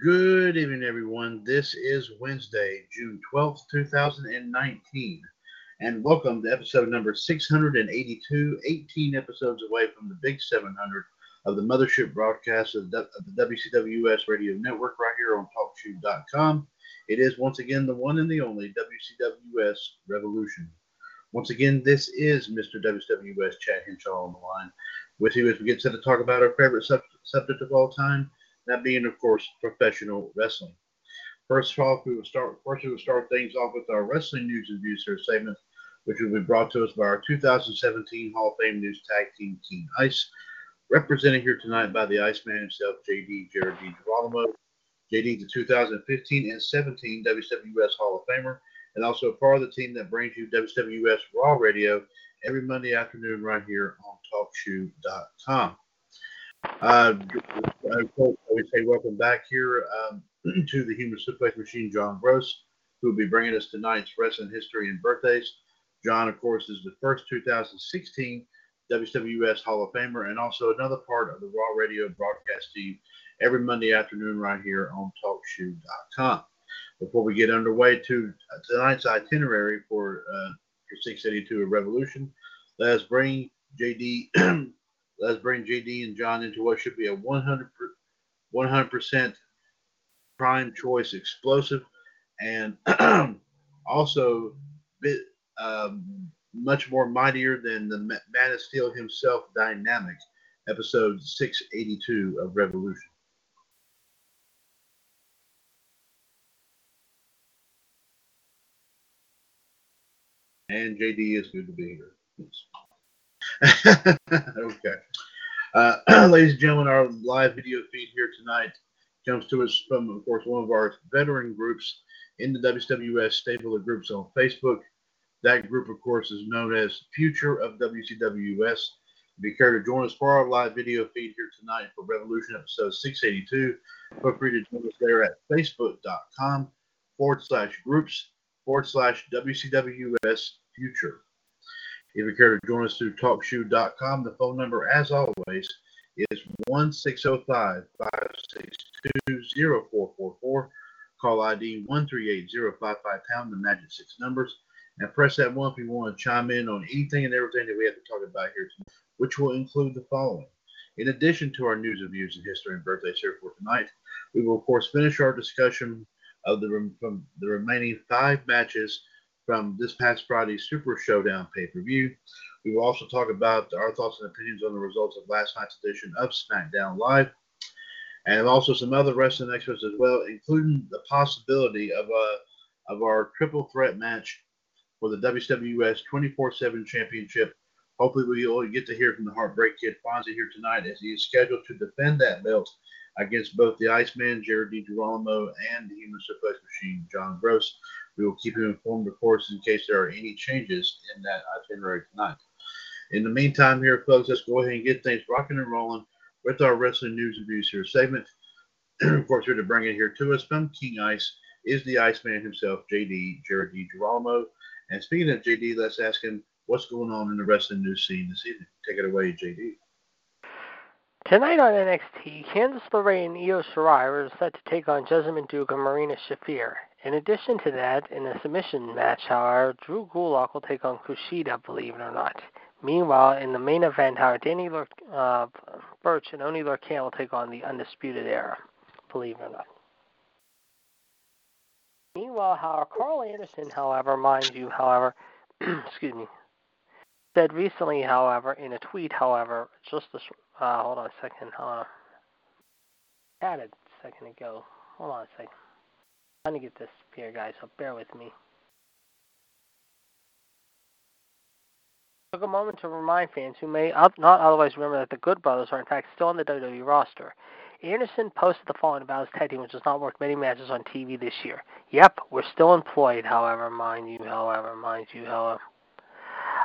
Good evening, everyone. This is Wednesday, June 12th, 2019, and welcome to episode number 682, 18 episodes away from the big 700 of the mothership broadcast of the, WCWUS radio network right here on TalkShoe.com. It is once again the one and the only WCWUS Revolution. Once again, this is Mr. WCWUS Chad Henshaw on the line with you as we get set to talk about our favorite sub- subject of all time, that being, of course, professional wrestling. First off, we will start. First, we will start things off with our wrestling news and views here segment, which will be brought to us by our 2017 Hall of Fame News Tag Team King Ice, represented here tonight by the Iceman himself, JD Jared D. Girolamo. JD, the 2015 and 17 WWS Hall of Famer, and also part of the team that brings you WWS Raw Radio every Monday afternoon right here on TalkShoe.com. Uh, I always say welcome back here um, to the Human Suplex Machine, John Gross, who will be bringing us tonight's wrestling history and birthdays. John, of course, is the first 2016 WWS Hall of Famer and also another part of the Raw Radio broadcast team every Monday afternoon right here on TalkShoe.com. Before we get underway to tonight's itinerary for, uh, for 682 of Revolution, let's bring JD let's bring JD and John into what should be a 100 100% prime choice explosive and also bit um, much more mightier than the Man of Steel himself dynamic episode 682 of Revolution. And JD is good to be here. okay. Uh, ladies and gentlemen, our live video feed here tonight comes to us from, of course, one of our veteran groups in the WWS stable of groups on Facebook. That group, of course, is known as Future of WCWUS. Be care to join us for our live video feed here tonight for Revolution episode 682. Feel free to join us there at facebook.com forward slash groups forward slash WCWUS Future. If you care to join us through TalkShoe.com, the phone number, as always, is 1605 562 0444. Call ID 138055 pound, the magic six numbers, and press that one if you want to chime in on anything and everything that we have to talk about here tonight, which will include the following. In addition to our news of views and history and birthdays here for tonight, we will, of course, finish our discussion of the, from the remaining five matches from this past Friday's Super Showdown pay per view. We will also talk about our thoughts and opinions on the results of last night's edition of SmackDown Live, and also some other wrestling experts as well, including the possibility of a of our triple threat match for the WWS 24/7 Championship. Hopefully, we will get to hear from the Heartbreak Kid Fonzie here tonight as he is scheduled to defend that belt against both the Iceman, Jared DiGirolamo, and the Human Suplex Machine, John Gross. We will keep you informed, of course, in case there are any changes in that itinerary tonight. In the meantime, here, folks, let's go ahead and get things rocking and rolling with our wrestling news and views here segment. of course, here to bring it here to us from King Ice is the Iceman himself, JD Jared DiGirolamo. And speaking of JD, let's ask him what's going on in the wrestling news scene this evening. Take it away, JD. Tonight on NXT, Candice LeRae and Io Shirai are set to take on Jessamyn Duke and Marina Shafir. In addition to that, in a submission match, however, Drew Gulak will take on Kushida, believe it or not. Meanwhile, in the main event, however, Danny Lur- uh, Burch and Oney Lorcan will take on the Undisputed Era, believe it or not. Meanwhile, however, Karl Anderson, however, mind you, however, excuse me, said recently, however, in a tweet, however, just a uh, hold on a second. Uh, had it a second ago. Hold on a second. Trying to get this here, guys, so bear with me. Took a moment to remind fans who may not otherwise remember that the Good Brothers are in fact still on the WWE roster. Anderson posted the following about his tag team, which has not worked many matches on TV this year. Yep, we're still employed, however, mind you, however, mind you, however.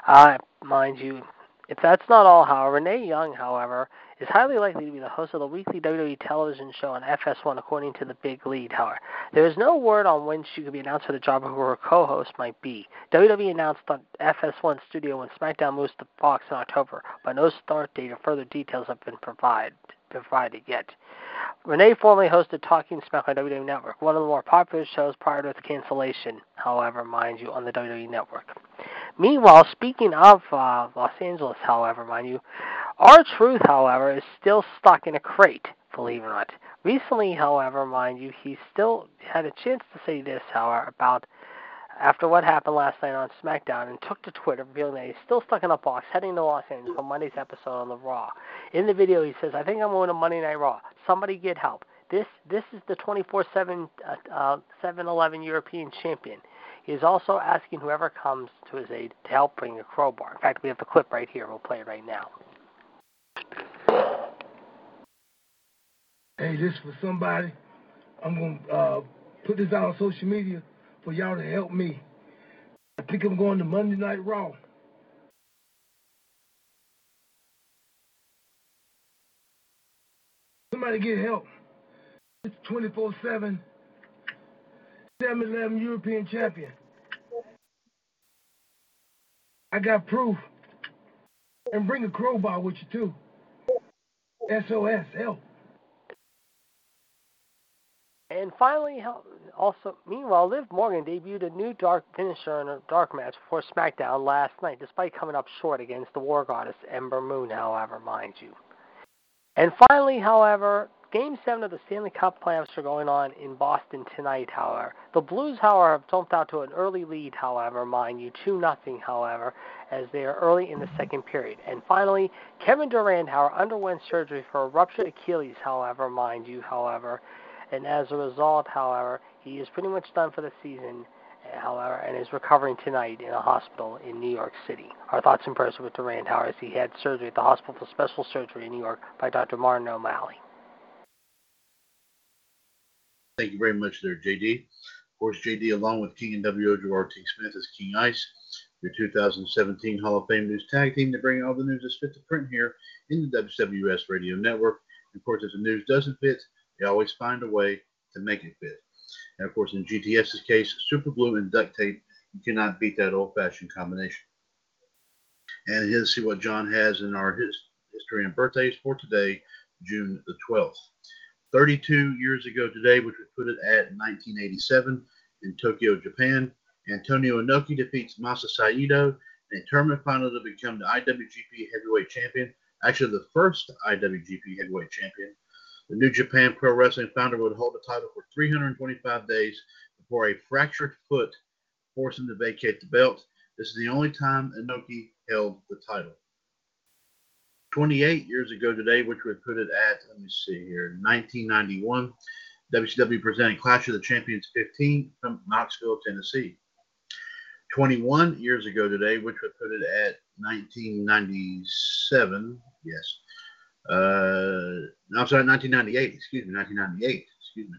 Uh, mind you, if that's not all, however, Renee Young, however, is highly likely to be the host of the weekly WWE television show on FS1, according to the big lead, however. There is no word on when she could be announced for the job or who her co-host might be. WWE announced on FS1 studio when SmackDown moves to Fox in October, but no start date or further details have been provided provided yet. Renee formerly hosted Talking Smack on WWE Network, one of the more popular shows prior to its cancellation, however, mind you, on the WWE Network. Meanwhile, speaking of uh, Los Angeles, however, mind you, our Truth, however, is still stuck in a crate, believe it or not. Recently, however, mind you, he still had a chance to say this, however, about after what happened last night on SmackDown and took to Twitter revealing that he's still stuck in a box heading to Los Angeles for Monday's episode on the Raw. In the video, he says, "I think I'm going to Monday Night Raw. Somebody get help. This this is the 24/7 uh, uh, 7-Eleven European champion. He is also asking whoever comes to his aid to help bring a crowbar. In fact, we have the clip right here. We'll play it right now. Hey, this for somebody. I'm going to uh, put this out on social media for y'all to help me. I think I'm going to Monday Night Raw. Somebody get help. It's 24 7 7-Eleven European champion. I got proof. And bring a crowbar with you too. SOS, help. And finally, also, meanwhile, Liv Morgan debuted a new dark finisher in a dark match before SmackDown last night, despite coming up short against the War Goddess Ember Moon, however, mind you. And finally, however, Game 7 of the Stanley Cup playoffs are going on in Boston tonight, however. The Blues, however, have jumped out to an early lead, however, mind you, 2 nothing, however, as they are early in the second period. And finally, Kevin Durant, however, underwent surgery for a ruptured Achilles, however, mind you, however. And as a result, however, he is pretty much done for the season, eh, however, and is recovering tonight in a hospital in New York City. Our thoughts and prayers with Durant, however, as he had surgery at the Hospital for Special Surgery in New York by Dr. Martin O'Malley. Thank you very much there, JD. Of course, JD, along with King and WOJR T. Smith, is King Ice, your 2017 Hall of Fame News Tag Team to bring all the news that's fit to print here in the WWS Radio Network. Of course, if the news doesn't fit, they always find a way to make it fit. And of course, in GTS's case, super glue and duct tape, you cannot beat that old-fashioned combination. And let's see what John has in our history and birthdays for today, June the 12th. 32 years ago today, which would put it at 1987 in Tokyo, Japan. Antonio Inoki defeats Masa in a tournament final to become the IWGP Heavyweight Champion. Actually, the first IWGP Heavyweight Champion. The New Japan Pro Wrestling founder would hold the title for 325 days before a fractured foot forced him to vacate the belt. This is the only time Inoki held the title. 28 years ago today, which would put it at, let me see here, 1991, WCW presented Clash of the Champions 15 from Knoxville, Tennessee. 21 years ago today, which would put it at 1997, yes. Uh, I'm sorry, 1998, excuse me, 1998, excuse me.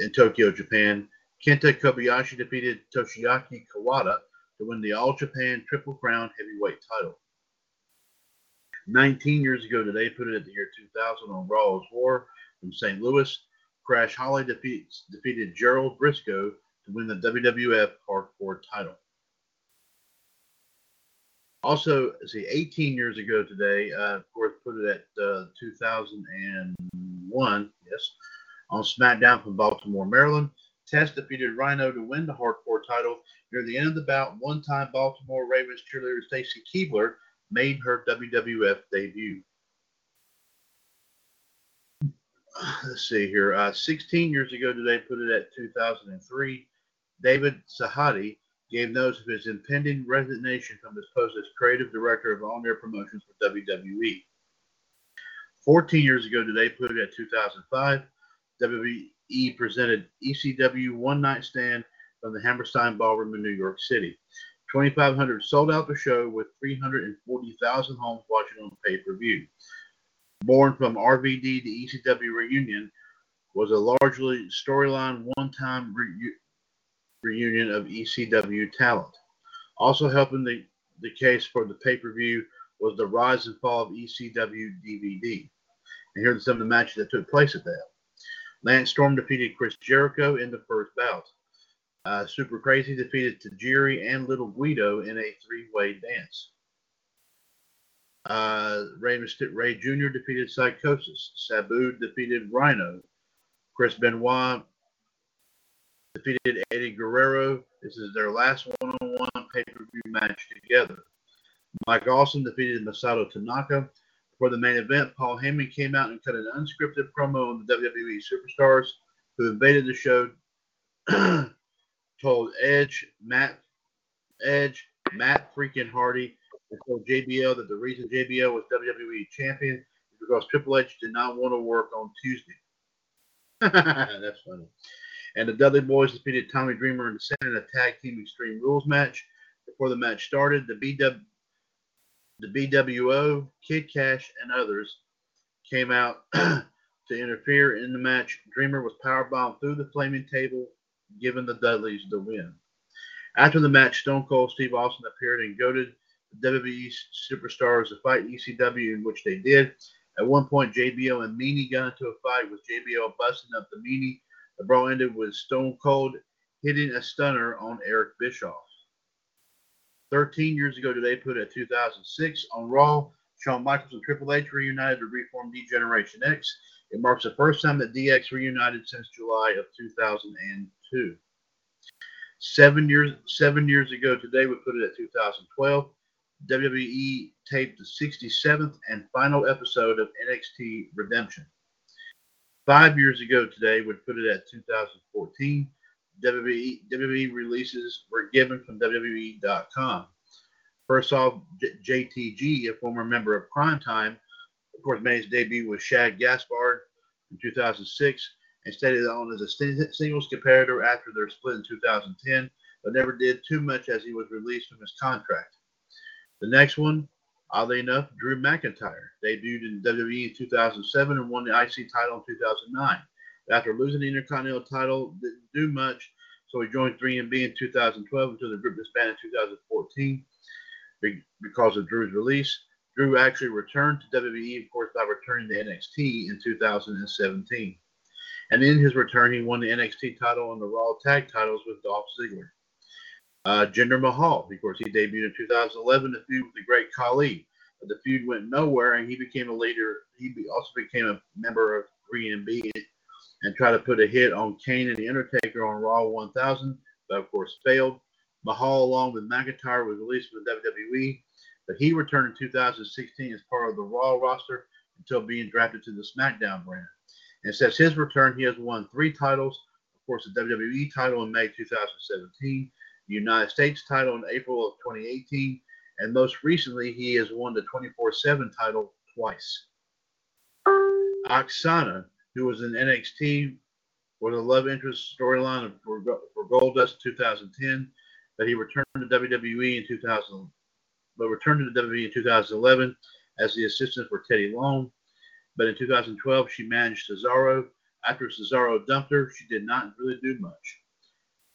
In Tokyo, Japan, Kenta Kobayashi defeated Toshiaki Kawada to win the All Japan Triple Crown Heavyweight title. 19 years ago today, put it at the year 2000 on Raw is War from St. Louis. Crash Holly defeats, defeated Gerald Briscoe to win the WWF Hardcore title. Also, see, 18 years ago today, uh, of course, put it at uh, 2001, yes, on SmackDown from Baltimore, Maryland. Test defeated Rhino to win the hardcore title. Near the end of the bout, one time Baltimore Ravens cheerleader Stacy Keibler made her WWF debut. Let's see here. Uh, 16 years ago today, put it at 2003, David Sahadi gave notice of his impending resignation from his post as creative director of on air promotions for WWE. 14 years ago today, put it at 2005, WWE presented ECW One Night Stand from the Hammerstein Ballroom in New York City. 2,500 sold out the show with 340,000 homes watching on pay per view. Born from RVD to ECW reunion was a largely storyline one time reunion of ECW talent. Also helping the, the case for the pay per view was the rise and fall of ECW DVD. And here are some of the matches that took place at that. Lance Storm defeated Chris Jericho in the first bout. Uh, Super Crazy defeated Tajiri and Little Guido in a three-way dance. Uh, Ray, Ray Jr. defeated Psychosis. Sabu defeated Rhino. Chris Benoit defeated Eddie Guerrero. This is their last one-on-one pay-per-view match together. Mike Awesome defeated Masato Tanaka. For the main event, Paul Heyman came out and cut an unscripted promo on the WWE superstars who invaded the show. told Edge, Matt, Edge, Matt freaking Hardy, and told JBL that the reason JBL was WWE champion is because Triple H did not want to work on Tuesday. That's funny. And the Dudley Boys defeated Tommy Dreamer and Sen in a tag team Extreme Rules match. Before the match started, the BW, the BWO, Kid Kash, and others came out to interfere in the match. Dreamer was powerbombed through the flaming table, giving the Dudleys the win. After the match, Stone Cold Steve Austin appeared and goaded the WWE superstars to fight ECW, in which they did. At one point, JBL and Meanie got into a fight with JBL busting up the Meanie the brawl ended with Stone Cold hitting a stunner on Eric Bischoff. 13 years ago today, put at 2006 on Raw, Shawn Michaels and Triple H reunited to reform D-Generation X. It marks the first time that DX reunited since July of 2002. Seven years seven years ago today, we put it at 2012. WWE taped the 67th and final episode of NXT Redemption. Five years ago today would put it at 2014. WWE, WWE releases were given from WWE.com. First off, J- JTG, a former member of Crime Time, of course, made his debut with Shad Gaspard in 2006 and stayed on as a singles competitor after their split in 2010, but never did too much as he was released from his contract. The next one, Oddly enough, Drew McIntyre debuted in WWE in 2007 and won the IC title in 2009. After losing the Intercontinental title, didn't do much, so he joined 3MB in 2012 until the group disbanded in 2014 because of Drew's release. Drew actually returned to WWE, of course, by returning to NXT in 2017. And in his return, he won the NXT title and the Raw Tag titles with Dolph Ziggler. Uh, Jinder Mahal, of course, he debuted in 2011 to feud with the Great Khali. But the feud went nowhere, and he became a leader. He also became a member of 3MB and tried to put a hit on Kane and The Undertaker on Raw 1000, but of course failed. Mahal, along with McIntyre, was released from WWE, but he returned in 2016 as part of the Raw roster until being drafted to the SmackDown brand. And since his return, he has won three titles. Of course, the WWE title in May 2017, United States title in April of 2018, and most recently he has won the 24/7 title twice. Aksana, who was in NXT, was a love interest storyline for, for Goldust 2010, but he returned to WWE in 2000, but returned to WWE in 2011 as the assistant for Teddy Long. But in 2012, she managed Cesaro. After Cesaro dumped her, she did not really do much.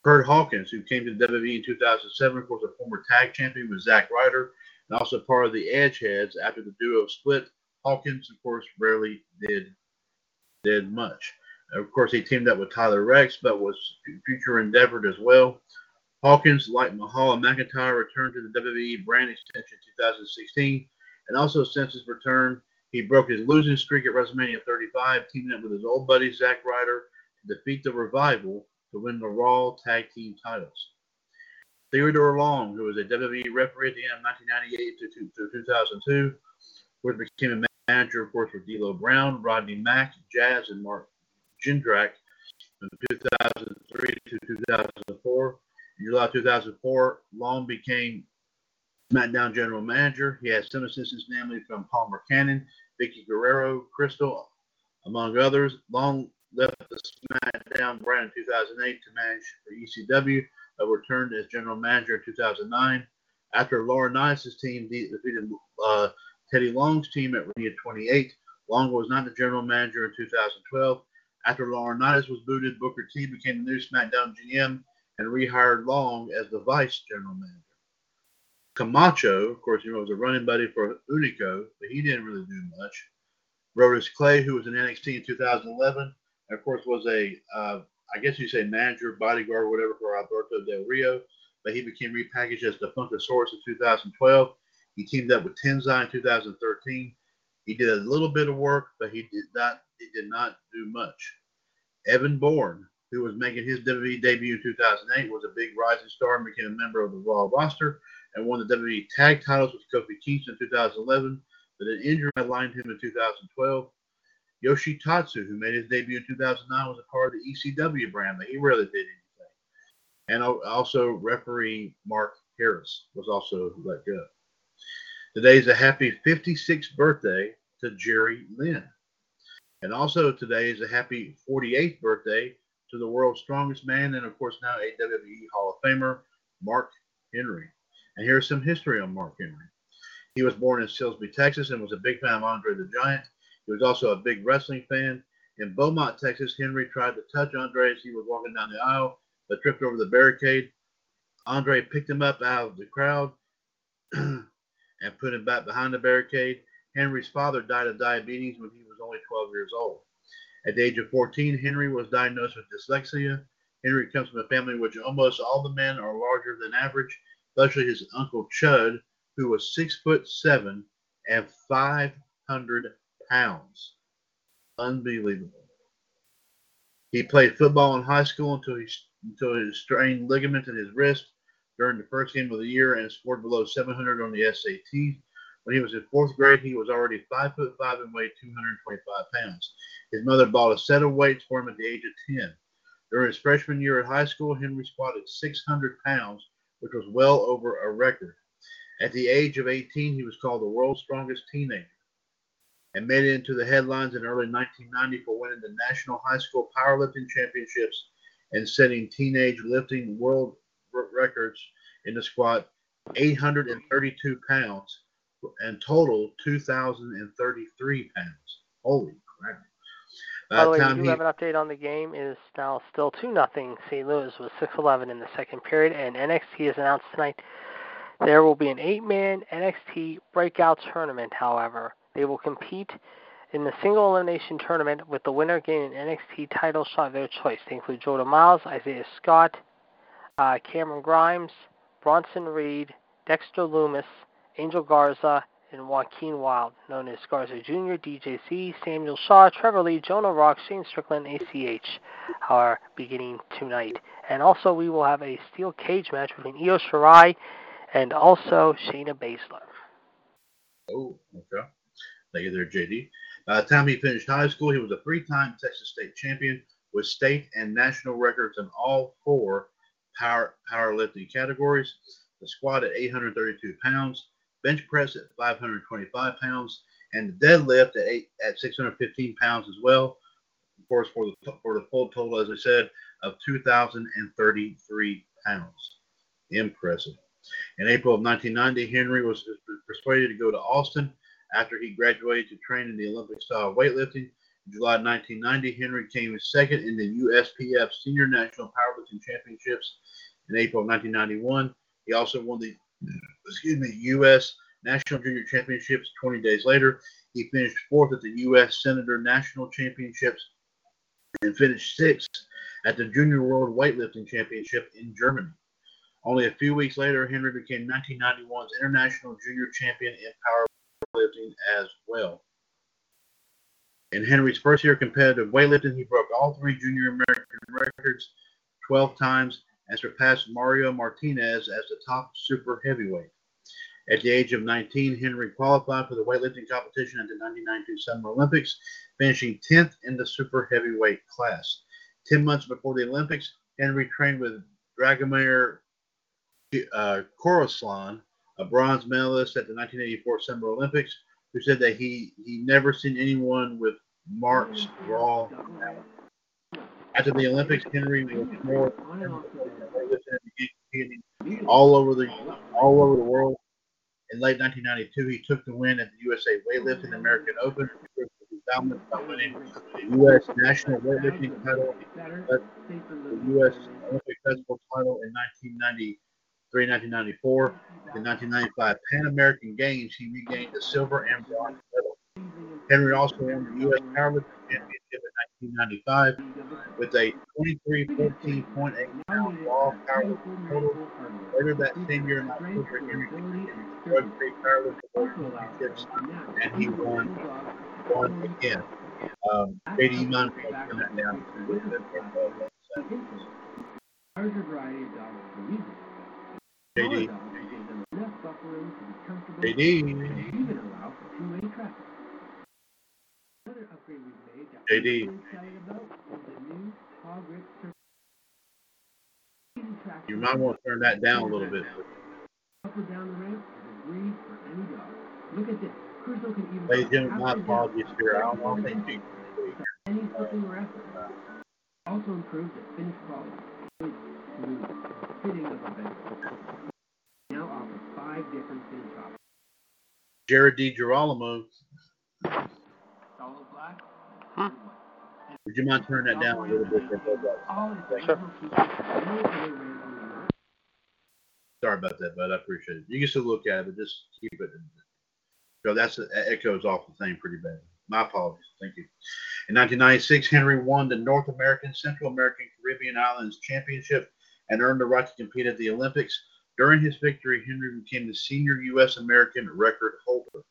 Kurt Hawkins, who came to the WWE in 2007, of course, a former tag champion with Zack Ryder, and also part of the Edgeheads after the duo split. Hawkins, of course, rarely did did much. Of course, he teamed up with Tyler Reks, but was future endeavored as well. Hawkins, like Mahal and McIntyre, returned to the WWE brand extension in 2016, and also since his return, he broke his losing streak at WrestleMania 35, teaming up with his old buddy Zack Ryder to defeat the Revival to win the Raw Tag Team titles. Theodore Long, who was a WWE referee at the end of 1998 to, to 2002, who became a manager, of course, for D'Lo Brown, Rodney Mack, Jazz, and Mark Jindrak from 2003 to 2004. In July 2004, Long became SmackDown general manager. He had some assistants, namely from Palmer Cannon, Vickie Guerrero, Crystal, among others. Long left the SmackDown brand in 2008 to manage for ECW, but returned as general manager in 2009. After Laurinaitis' team defeated uh, Teddy Long's team at WrestleMania 28, Long was not the general manager in 2012. After Laurinaitis was booted, Booker T became the new SmackDown GM and rehired Long as the vice general manager. Camacho, of course, you know, was a running buddy for Hunico, but he didn't really do much. Brodus Clay, who was in NXT in 2011, of course, was a, uh, I guess you say manager, bodyguard, whatever for Alberto Del Rio, but he became repackaged as the Funkasaurus in 2012. He teamed up with Tensai in 2013. He did a little bit of work, but he did not he did not do much. Evan Bourne, who was making his WWE debut in 2008, was a big rising star and became a member of the Raw roster and won the WWE tag titles with Kofi Kingston in 2011, but an injury aligned him in 2012. Yoshitatsu, who made his debut in 2009, was a part of the ECW brand, but he rarely did anything. And also referee Mark Harris was also let go. Today is a happy 56th birthday to Jerry Lynn. And also today is a happy 48th birthday to the world's strongest man and, of course, now a WWE Hall of Famer, Mark Henry. And here's some history on Mark Henry. He was born in Silsbee, Texas, and was a big fan of Andre the Giant. He was also a big wrestling fan. In Beaumont, Texas, Henry tried to touch Andre as he was walking down the aisle, but tripped over the barricade. Andre picked him up out of the crowd and put him back behind the barricade. Henry's father died of diabetes when he was only 12 years old. At the age of 14, Henry was diagnosed with dyslexia. Henry comes from a family in which almost all the men are larger than average, especially his uncle Chud, who was six foot seven and 500 pounds. Unbelievable. He played football in high school until he until he strained ligaments in his wrist during the first game of the year and scored below 700 on the SAT. When he was in fourth grade, he was already five foot five and weighed 225 pounds. His mother bought a set of weights for him at the age of 10. During his freshman year at high school, Henry squatted 600 pounds, which was well over a record. At the age of 18, he was called the world's strongest teenager and made it into the headlines in early 1990 for winning the National High School Powerlifting Championships and setting teenage lifting world records in the squat 832 pounds and total 2,033 pounds. Holy crap. Uh, By the way, we do he... have an update on the game. It is now still 2 nothing. St. Louis was 6-11 in the second period, and NXT has announced tonight there will be an eight-man NXT breakout tournament. However, they will compete in the single elimination tournament with the winner gaining an NXT title shot of their choice. They include Jordan Myles, Isaiah Scott, uh, Cameron Grimes, Bronson Reed, Dexter Lumis, Angel Garza, and Joaquin Wilde, known as Garza Jr., DJC, Samuel Shaw, Trevor Lee, Jonah Rock, Shane Strickland, ACH are beginning tonight. And also, we will have a steel cage match between Io Shirai and also Shayna Baszler. Oh, okay. Thank you there, JD. By the time he finished high school, he was a three time Texas State champion with state and national records in all four power powerlifting categories. The squat at 832 pounds, bench press at 525 pounds, and the deadlift at eight, at 615 pounds as well. Of course, for the for the full total, as I said, of 2,033 pounds. Impressive. In April of 1990, Henry was persuaded to go to Austin after he graduated to train in the Olympic style weightlifting. In July 1990, Henry came second in the USPF Senior National Powerlifting Championships. In April of 1991, he also won the excuse me, U.S. National Junior Championships 20 days later. He finished fourth at the U.S. Senator National Championships and finished sixth at the Junior World Weightlifting Championship in Germany. Only a few weeks later, Henry became 1991's international junior champion in powerlifting as well. In Henry's first year of competitive weightlifting, he broke all three junior American records 12 times and surpassed Mario Martinez as the top super heavyweight. At the age of 19, Henry qualified for the weightlifting competition at the 1992 Summer Olympics, finishing 10th in the super heavyweight class. Ten months before the Olympics, Henry trained with Dragomir uh, Cioroslan, a bronze medalist at the 1984 Summer Olympics, who said that he he never seen anyone with Mark's raw. After the Olympics, Henry was more all over the all over the world. In late 1992, he took the win at the USA Weightlifting American Open, winning the U.S. National Weightlifting title, the U.S. Olympic Festival title in 1993, 1994. In 1995 Pan American Games, he regained the silver and bronze medal. Henry also won the U.S. Powerlifting Championship in 1995 with a 23.14.8 pound raw powerlifting total. Later that same year in October, Henry in the Drug Free Powerlifting Championships and he won one again. Um, JD that down. JD. JD. JD. You might want to turn that down a little bit. Up or down the ramp is agreed for any dog. Look at this. Crusoe can even Ladies and gentlemen, my apologies here. I don't, I don't think you. any flipping or effort. Also improves the finish quality. Smooth, fitting of the bed. Now five different. Jared DiGirolamo. Hmm. would you mind turning that down a little bit? Sure. original features are no other way on the Sorry about that, bud. I appreciate it. You can still look at it, but just keep it. So that's that echoes off the thing pretty bad. My apologies. Thank you. In 1996, Henry won the North American, Central American, Caribbean Islands Championship and earned the right to compete at the Olympics. During his victory, Henry became the senior U.S. American record holder.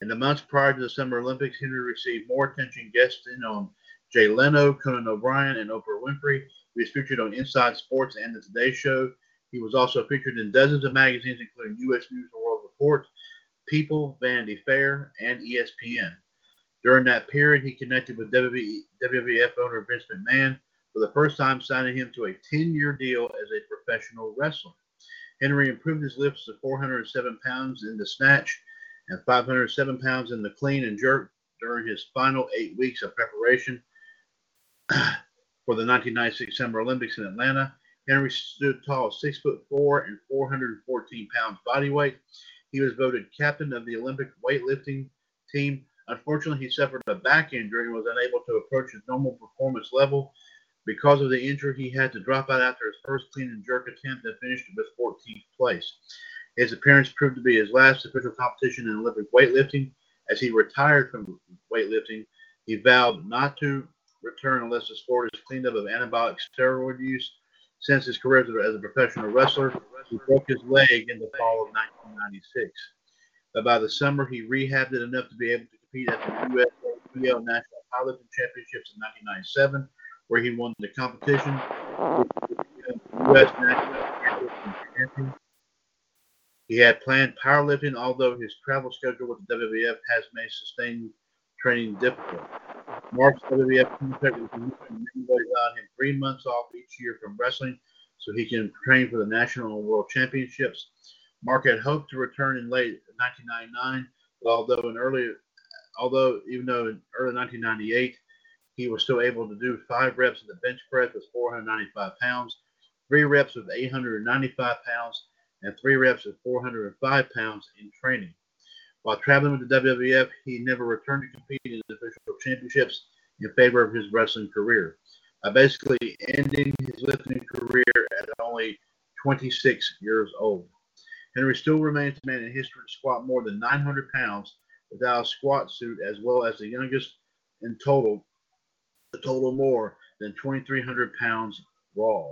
In the months prior to the Summer Olympics, Henry received more attention guesting on Jay Leno, Conan O'Brien, and Oprah Winfrey. He was featured on Inside Sports and The Today Show. He was also featured in dozens of magazines, including U.S. News and World Report, People, Vanity Fair, and ESPN. During that period, he connected with WWF owner Vince McMahon for the first time, signing him to a 10-year deal as a professional wrestler. Henry improved his lifts to 407 pounds in the snatch and 507 pounds in the clean and jerk during his final eight weeks of preparation for the 1996 Summer Olympics in Atlanta. Henry stood tall, six foot four and 414 pounds body weight. He was voted captain of the Olympic weightlifting team. Unfortunately, he suffered a back injury and was unable to approach his normal performance level. Because of the injury, he had to drop out after his first clean and jerk attempt and finished with 14th place. His appearance proved to be his last official competition in Olympic weightlifting. As he retired from weightlifting, he vowed not to return unless the sport is cleaned up of anabolic steroid use. Since his career as a- professional wrestler, he broke his leg in the fall of 1996. But by the summer, he rehabbed it enough to be able to compete at the USAPL National Powerlifting Championships in 1997, where he won the competition. He had planned powerlifting, although his travel schedule with the WWF has made sustained training difficult. Mark's WWF contract ways allowed him three months off each year from wrestling so he can train for the national and world championships. Mark had hoped to return in late 1999, but although in early, although even though in early 1998 he was still able to do five reps of the bench press with 495 pounds, three reps with 895 pounds, and three reps of 405 pounds in training. While traveling with the WWF, he never returned to compete in the official championships in favor of his wrestling career, uh, basically ending his lifting career at only 26 years old. Henry still remains the man in history to squat more than 900 pounds without a squat suit, as well as the youngest in total, the total more than 2,300 pounds raw.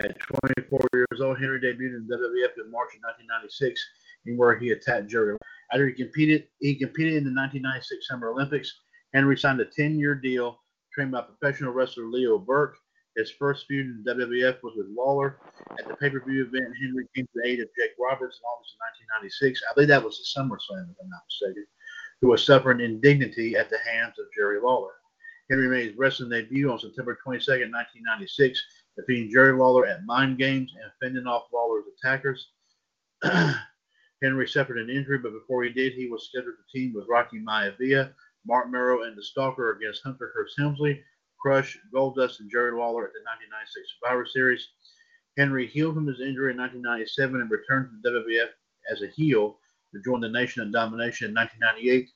At 24 years old, Henry debuted in WWF in March of 1996, in where he attacked Jerry. After he competed, he competed in the 1996 Summer Olympics. Henry signed a 10-year deal, trained by professional wrestler Leo Burke. His first feud in WWF was with Lawler. At the pay-per-view event, Henry came to the aid of Jake Roberts in August of 1996. I believe that was the SummerSlam, if I'm not mistaken, who was suffering indignity at the hands of Jerry Lawler. Henry made his wrestling debut on September 22, 1996, defeating Jerry Lawler at Mind Games and fending off Lawler's attackers. Henry suffered an injury, but before he did, he was scheduled to team with Rocky Maivia, Mark Mero, and the Stalker against Hunter Hearst Helmsley, Crush, Goldust, and Jerry Lawler at the 1996 Survivor Series. Henry healed from his injury in 1997 and returned to the WWF as a heel to join the Nation of Domination in 1998,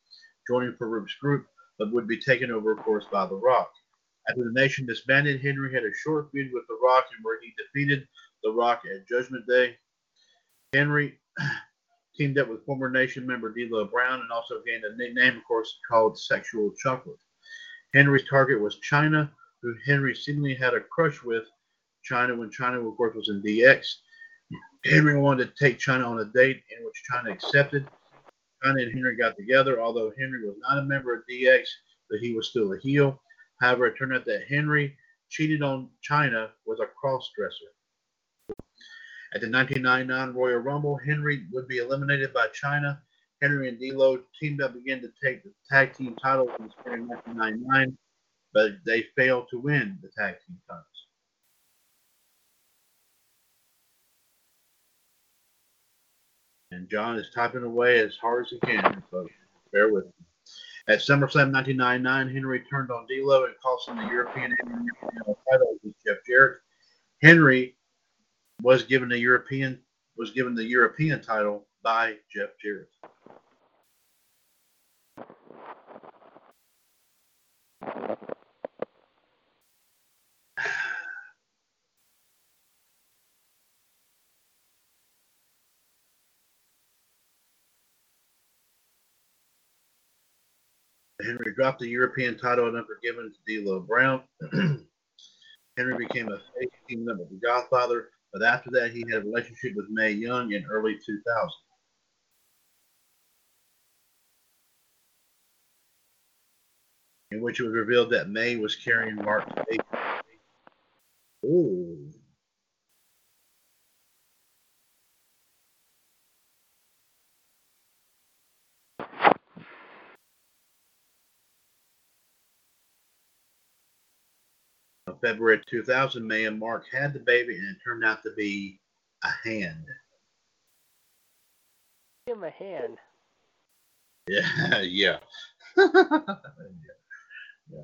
joining Farouk's group, but would be taken over, of course, by The Rock. After the Nation disbanded, Henry had a short feud with The Rock, and where he defeated The Rock at Judgment Day. Henry teamed up with former Nation member D'Lo Brown and also gained a nickname, of course, called Sexual Chocolate. Henry's target was Chyna, who Henry seemingly had a crush with. Chyna when Chyna, of course, was in DX. Henry wanted to take Chyna on a date, in which Chyna accepted. Chyna and Henry got together, although Henry was not a member of DX, but he was still a heel. However, it turned out that Henry cheated on Chyna with a cross-dresser. At the 1999 Royal Rumble, Henry would be eliminated by Chyna. Henry and D'Lo teamed up again to take the tag team titles in the spring of 1999, but they failed to win the tag team titles. And John is typing away as hard as he can, so bear with me. At SummerSlam 1999, Henry turned on D'Lo and cost him the European title Jeff Jarrett. Henry was given the European was given the European title by Jeff Jarrett. Henry dropped the European title never given to D'Lo Brown. Henry became a face team member of the Godfather, but after that he had a relationship with Mae Young in early 2000. In which it was revealed that Mae was carrying Mark's baby. Ooh. February 2000, Mae and Mark had the baby, and it turned out to be a hand. Give him a hand. Yeah, yeah. yeah. yeah.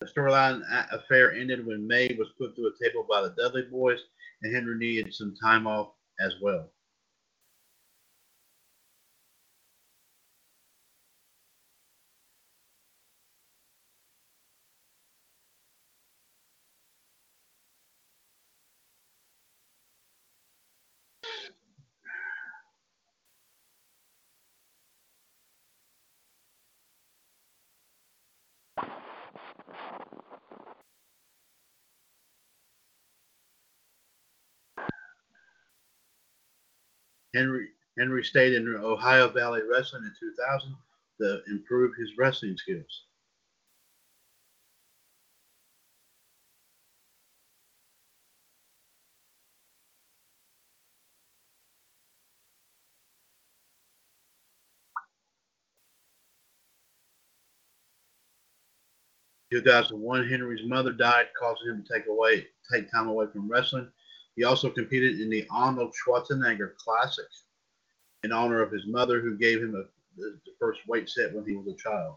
The storyline affair ended when Mae was put through a table by the Dudley boys, and Henry needed some time off as well. Henry Henry stayed in Ohio Valley Wrestling in 2000 to improve his wrestling skills. In 2001, Henry's mother died, causing him to take away take time away from wrestling. He also competed in the Arnold Schwarzenegger Classic in honor of his mother, who gave him a, the first weight set when he was a child.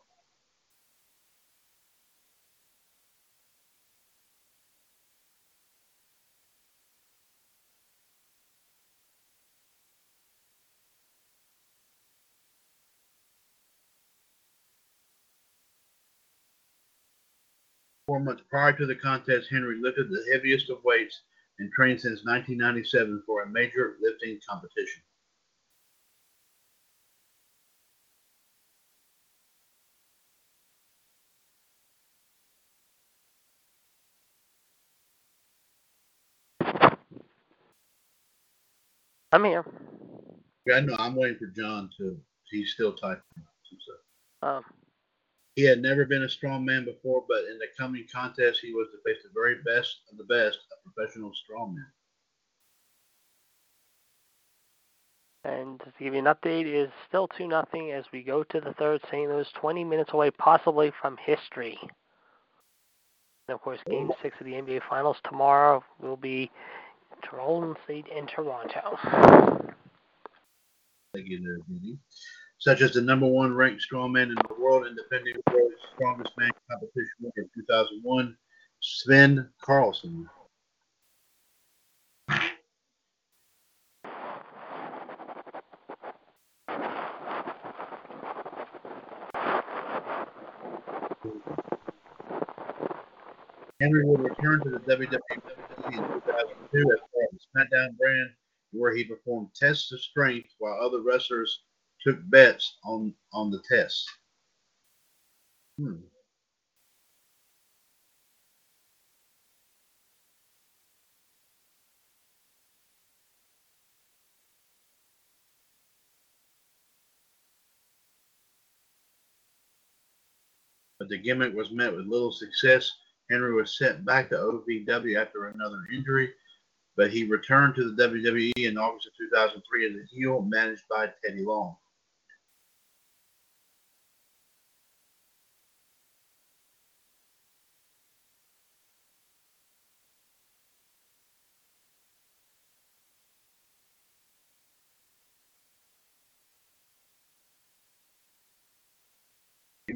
Four months prior to the contest, Henry lifted the heaviest of weights and trained since 1997 for a major lifting competition. I'm here. Yeah, no, I'm waiting for John to. He's still typing. So. Oh. He had never been a strong man before, but in the coming contest, he was to face the very best of the best, a professional strongman. and to give you an update, it is still 2 nothing as we go to the third. St. Louis 20 minutes away, possibly from history. And of course, Game 6 of the NBA Finals tomorrow will be Golden State and Toronto. Thank you there. Such as the number one ranked strongman in the world and defending world's strongest man competition in 2001, Svend Karlsen. Henry would return to the WWE in 2002 as part of the SmackDown brand, where he performed tests of strength while other wrestlers took bets on on the test. Hmm. But the gimmick was met with little success. Henry was sent back to OVW after another injury, but he returned to the WWE in August of 2003 as a heel managed by Teddy Long.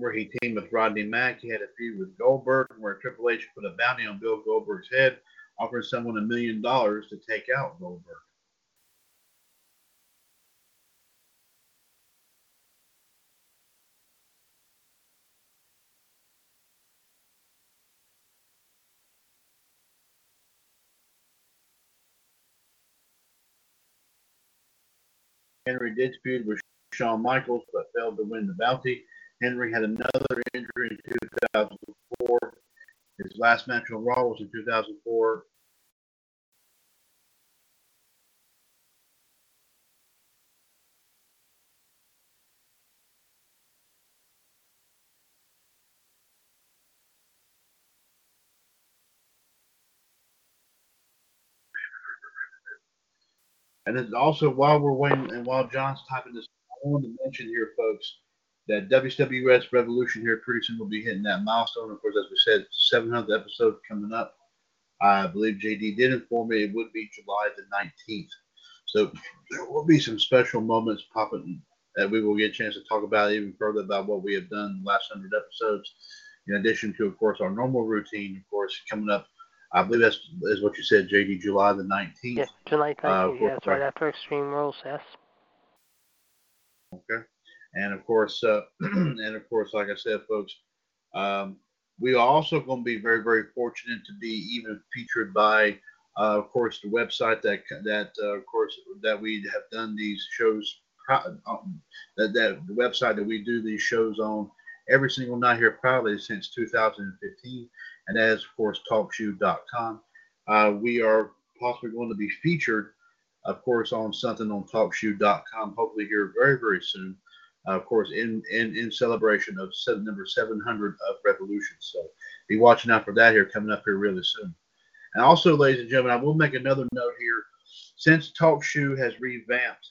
Where he teamed with Rodney Mack. He had a feud with Goldberg, where Triple H put a bounty on Bill Goldberg's head, offering someone a million dollars to take out Goldberg. Henry did feud with Shawn Michaels, but failed to win the bounty. Henry had another injury in 2004. His last match on Raw was in 2004. And then also, while we're waiting and while John's typing this, I want to mention here, folks, that WWS Revolution here pretty soon will be hitting that milestone. Of course, as we said, 700th episode coming up. I believe JD did inform me it would be July the 19th. So there will be some special moments popping that we will get a chance to talk about even further about what we have done last 100 episodes. In addition to, of course, our normal routine, of course, coming up. I believe that's is what you said, JD, July the 19th. Yeah, July 19th. Uh, yeah, that's right after Extreme Rules, yes. Okay. And of course, uh, and of course, like I said, folks, um, we are also going to be very, very fortunate to be even featured by, uh, of course, the website that that uh, of course that we have done these shows. Um, that that the website that we do these shows on every single night here proudly since 2015, and that is of course TalkShoe.com. Uh, we are possibly going to be featured, of course, on something on TalkShoe.com. Hopefully here very, very soon uh, of course, in, in in celebration of seven, number 700 of Revolution. So be watching out for that here coming up here really soon. And also, ladies and gentlemen, I will make another note here. Since TalkShoe has revamped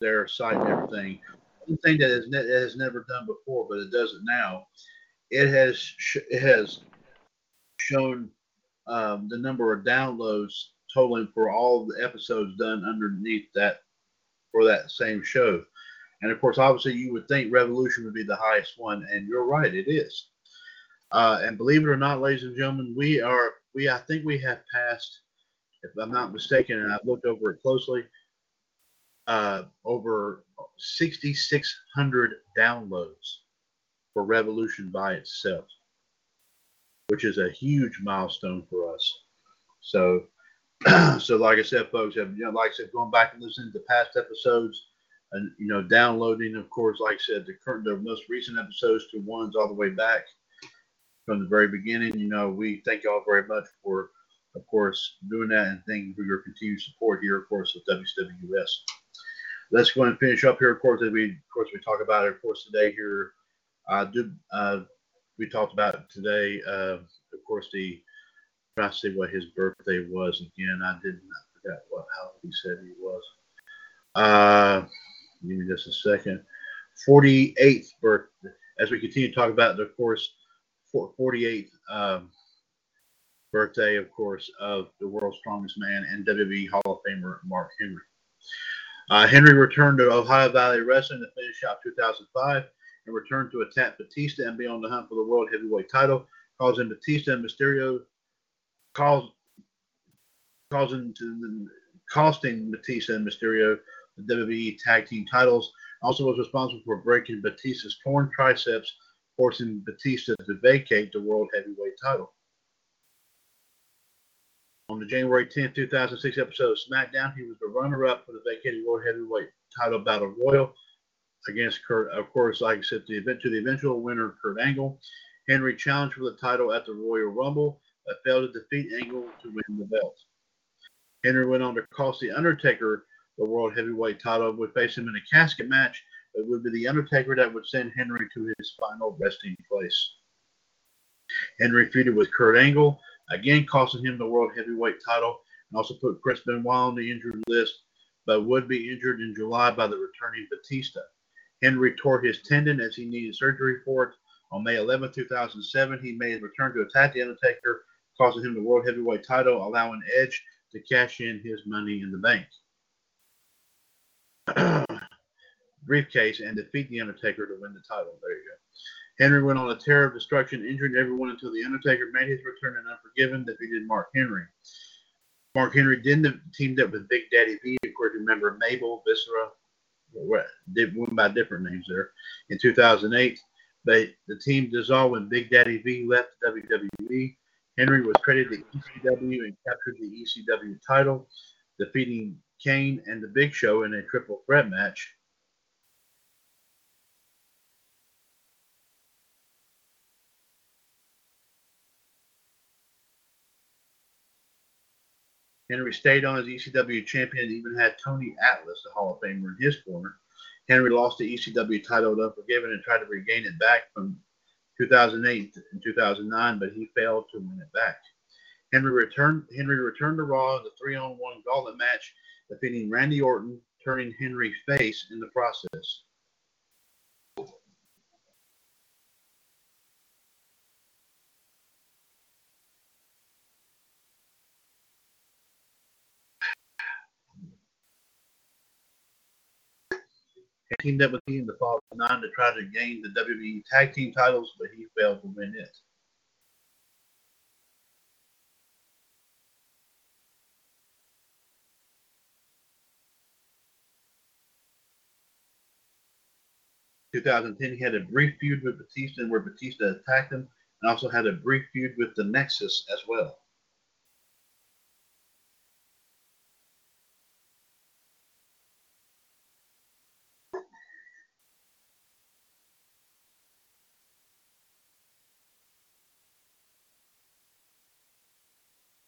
their site and everything, one thing that has, ne- has never done before, but it does it now, it has sh- it has shown um, the number of downloads totaling for all the episodes done underneath that for that same show. And of course, obviously, you would think Revolution would be the highest one, and you're right, it is. Uh, and believe it or not, ladies and gentlemen, we are we I think we have passed, if I'm not mistaken, and I've looked over it closely, uh, over 6,600 downloads for Revolution by itself, which is a huge milestone for us. So, so like I said, folks, you know, like I said, going back and listening to past episodes and you know, downloading, of course, like I said, the current, the most recent episodes to ones all the way back from the very beginning. You know, we thank y'all very much for of course, doing that and thank you for your continued support here, of course, with WCWUS. Let's go and finish up here, of course, as we, of course, we talk about it, of course, today here. Uh, did, uh, we talked about today, uh, of course, the, to see what his birthday was again. I did not forget what, how he said he was. Uh, give me just a second. 48th birthday. As we continue to talk about, of course, 48th um, birthday, of course, of the world's strongest man and WWE Hall of Famer Mark Henry. Uh, Henry returned to Ohio Valley Wrestling to finish out 2005 and returned to attack Batista and be on the hunt for the World Heavyweight title, causing Batista and Mysterio cause, causing to, costing Batista and Mysterio the WWE Tag Team titles. Also was responsible for breaking Batista's torn triceps, forcing Batista to vacate the World Heavyweight title. On the January 10, 2006 episode of SmackDown, he was the runner-up for the vacated World Heavyweight title Battle Royal against Kurt. Of course, like I said, the event to the eventual winner, Kurt Angle. Henry challenged for the title at the Royal Rumble, but failed to defeat Angle to win the belt. Henry went on to cost The Undertaker the World Heavyweight title, would face him in a casket match. It would be The Undertaker that would send Henry to his final resting place. Henry feuded with Kurt Angle, again costing him the World Heavyweight title, and also put Chris Benoit on the injured list, but would be injured in July by the returning Batista. Henry tore his tendon as he needed surgery for it. On May 11, 2007, he made his return to attack The Undertaker, costing him the World Heavyweight title, allowing Edge to cash in his money in the bank. briefcase and defeat The Undertaker to win the title. There you go. Henry went on a tear of destruction, injuring everyone until The Undertaker made his return and Unforgiven, defeated Mark Henry. Mark Henry then teamed up with Big Daddy V. Of course, remember Mabel, Viscera, went by different names there, in 2008. But the team dissolved when Big Daddy V left WWE. Henry was traded to ECW and captured the ECW title, defeating Kane and The Big Show in a triple threat match. Henry stayed on as ECW champion and even had Tony Atlas, the Hall of Famer, in his corner. Henry lost the ECW title to Unforgiven and tried to regain it back from 2008 and 2009, but he failed to win it back. Henry returned. Henry returned to Raw in the three-on-one gauntlet match, defeating Randy Orton, turning Henry face in the process. 18 teamed up with him the following nine to try to gain the WWE Tag Team titles, but he failed to win it. 2010, he had a brief feud with Batista where Batista attacked him, and also had a brief feud with the Nexus as well.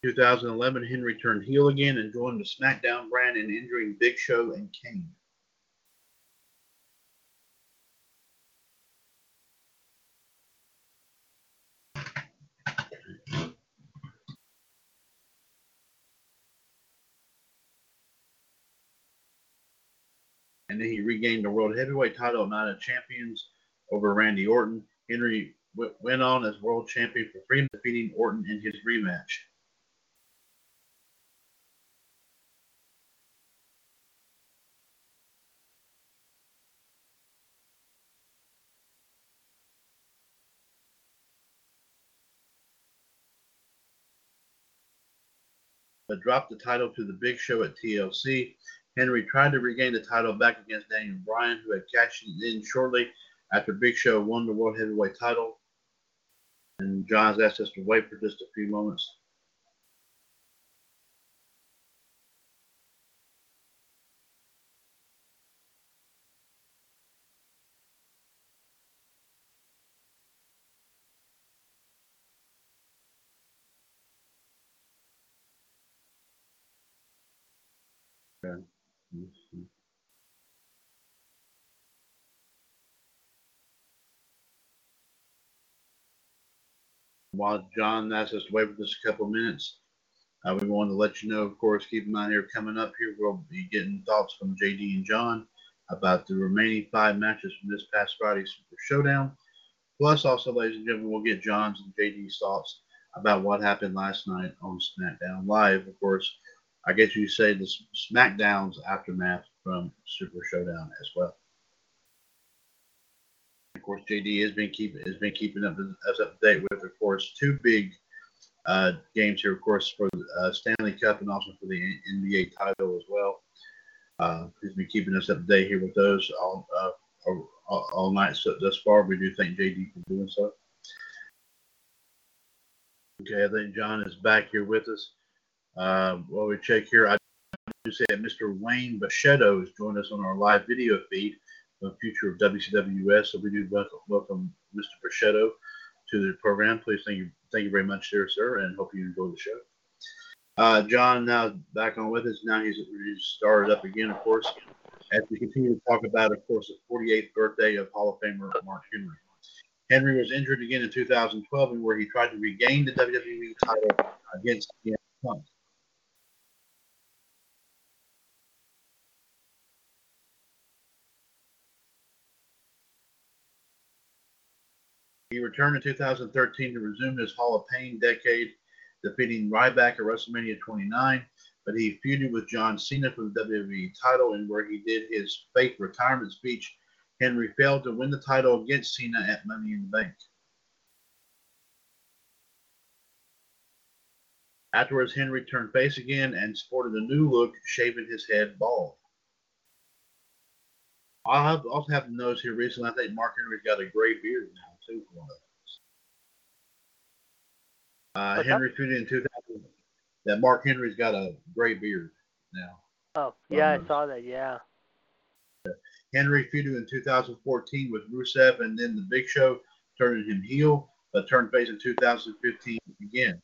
2011, Henry turned heel again and joined the SmackDown brand in injuring Big Show and Kane. And then he regained the World Heavyweight title at Night of Champions over Randy Orton. Henry went on as world champion for free, defeating Orton in his rematch. 'But dropped the title to the Big Show at TLC. Henry tried to regain the title back against Daniel Bryan, who had cashed in shortly after Big Show won the World Heavyweight title. And John's asked us to wait for just a few moments. Mm-hmm. While John asks us to wait for just a couple of minutes, uh, we wanted to let you know, of course, keep in mind here coming up here, we'll be getting thoughts from JD and John about the remaining five matches from this past Friday's Super Showdown. Plus, also, ladies and gentlemen, we'll get John's and JD's thoughts about what happened last night on SmackDown Live. Of course, I guess you say the SmackDown's aftermath from Super Showdown as well. Course, JD has been keeping has been keeping up us up to date with, of course, two big uh, games here, of course, for the uh, Stanley Cup and also for the NBA title as well. Uh, he's been keeping us up to date here with those all, uh, all, all, night so thus far. We do thank JD for doing so. Okay, I think John is back here with us. Uh, while we check here, I do say that Mr. Wayne Bachetto has joined us on our live video feed the future of WCWUS. So we do welcome, welcome Mr. Bachetto to the program. Please thank you, thank you very much, there, sir, and hope you enjoy the show. Uh, John now back on with us. Now he's, he's started up again, of course, as we continue to talk about, of course, the 48th birthday of Hall of Famer Mark Henry. Henry was injured again in 2012, where he tried to regain the WWE title against Punk. He returned in 2013 to resume his Hall of Pain decade, defeating Ryback at WrestleMania 29. But he feuded with John Cena for the WWE title, and where he did his fake retirement speech, Henry failed to win the title against Cena at Money in the Bank. Afterwards, Henry turned face again and sported a new look, shaving his head bald. I also have to notice here recently, I think Mark Henry's got a gray beard now too for one of those. Uh, Henry feuded in 2000. That Mark Henry's got a gray beard now. Oh, yeah, I saw that. Yeah. Henry feuded in 2014 with Rusev, and then the Big Show turned him heel, but turned face in 2015 again.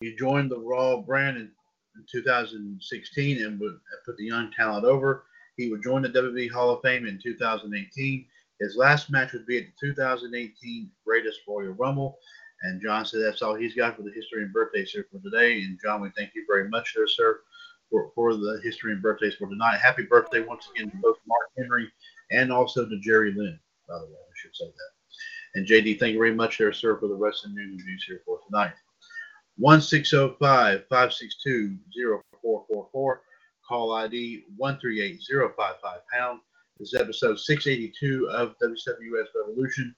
He joined the Raw brand in, in 2016 and would put the young talent over. He would join the WWE Hall of Fame in 2018. His last match would be at the 2018 Greatest Royal Rumble. And John said that's all he's got for the history and birthdays here for today. And John, we thank you very much there, sir, for, for the history and birthdays for tonight. Happy birthday once again to both Mark Henry and also to Jerry Lynn, by the way. I should say that. And JD, thank you very much there, sir, for the rest of the news here for tonight. 1605 562 0444. Call ID 138055 pound. This is episode 682 of WWS Revolution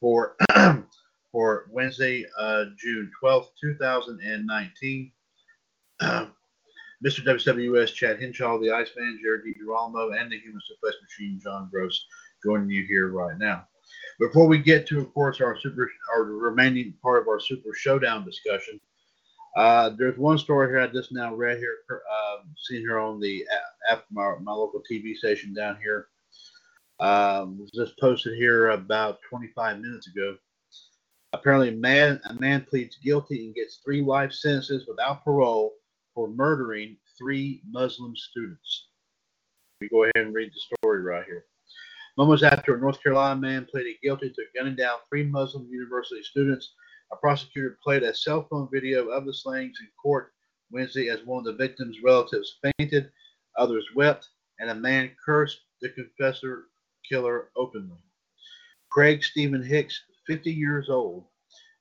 for for Wednesday, uh, June 12th, 2019. Uh, Mr. WWS Chad Hinshaw, the Iceman, Jared DiGirolamo, and the Human Suplex Machine, John Gross, joining you here right now. Before we get to, of course, our super, our remaining part of our Super Showdown discussion, uh, there's one story here I just now read here, uh, seen here on the app, my, my local TV station down here. Um, was just posted here about 25 minutes ago. Apparently, a man, a man pleads guilty and gets three life sentences without parole for murdering three Muslim students. We go ahead and read the story right here. Moments after a North Carolina man pleaded guilty to gunning down three Muslim university students a prosecutor played a cell phone video of the slayings in court Wednesday as one of the victims' relatives fainted, others wept, and a man cursed the confessor killer openly. Craig Stephen Hicks, 50 years old,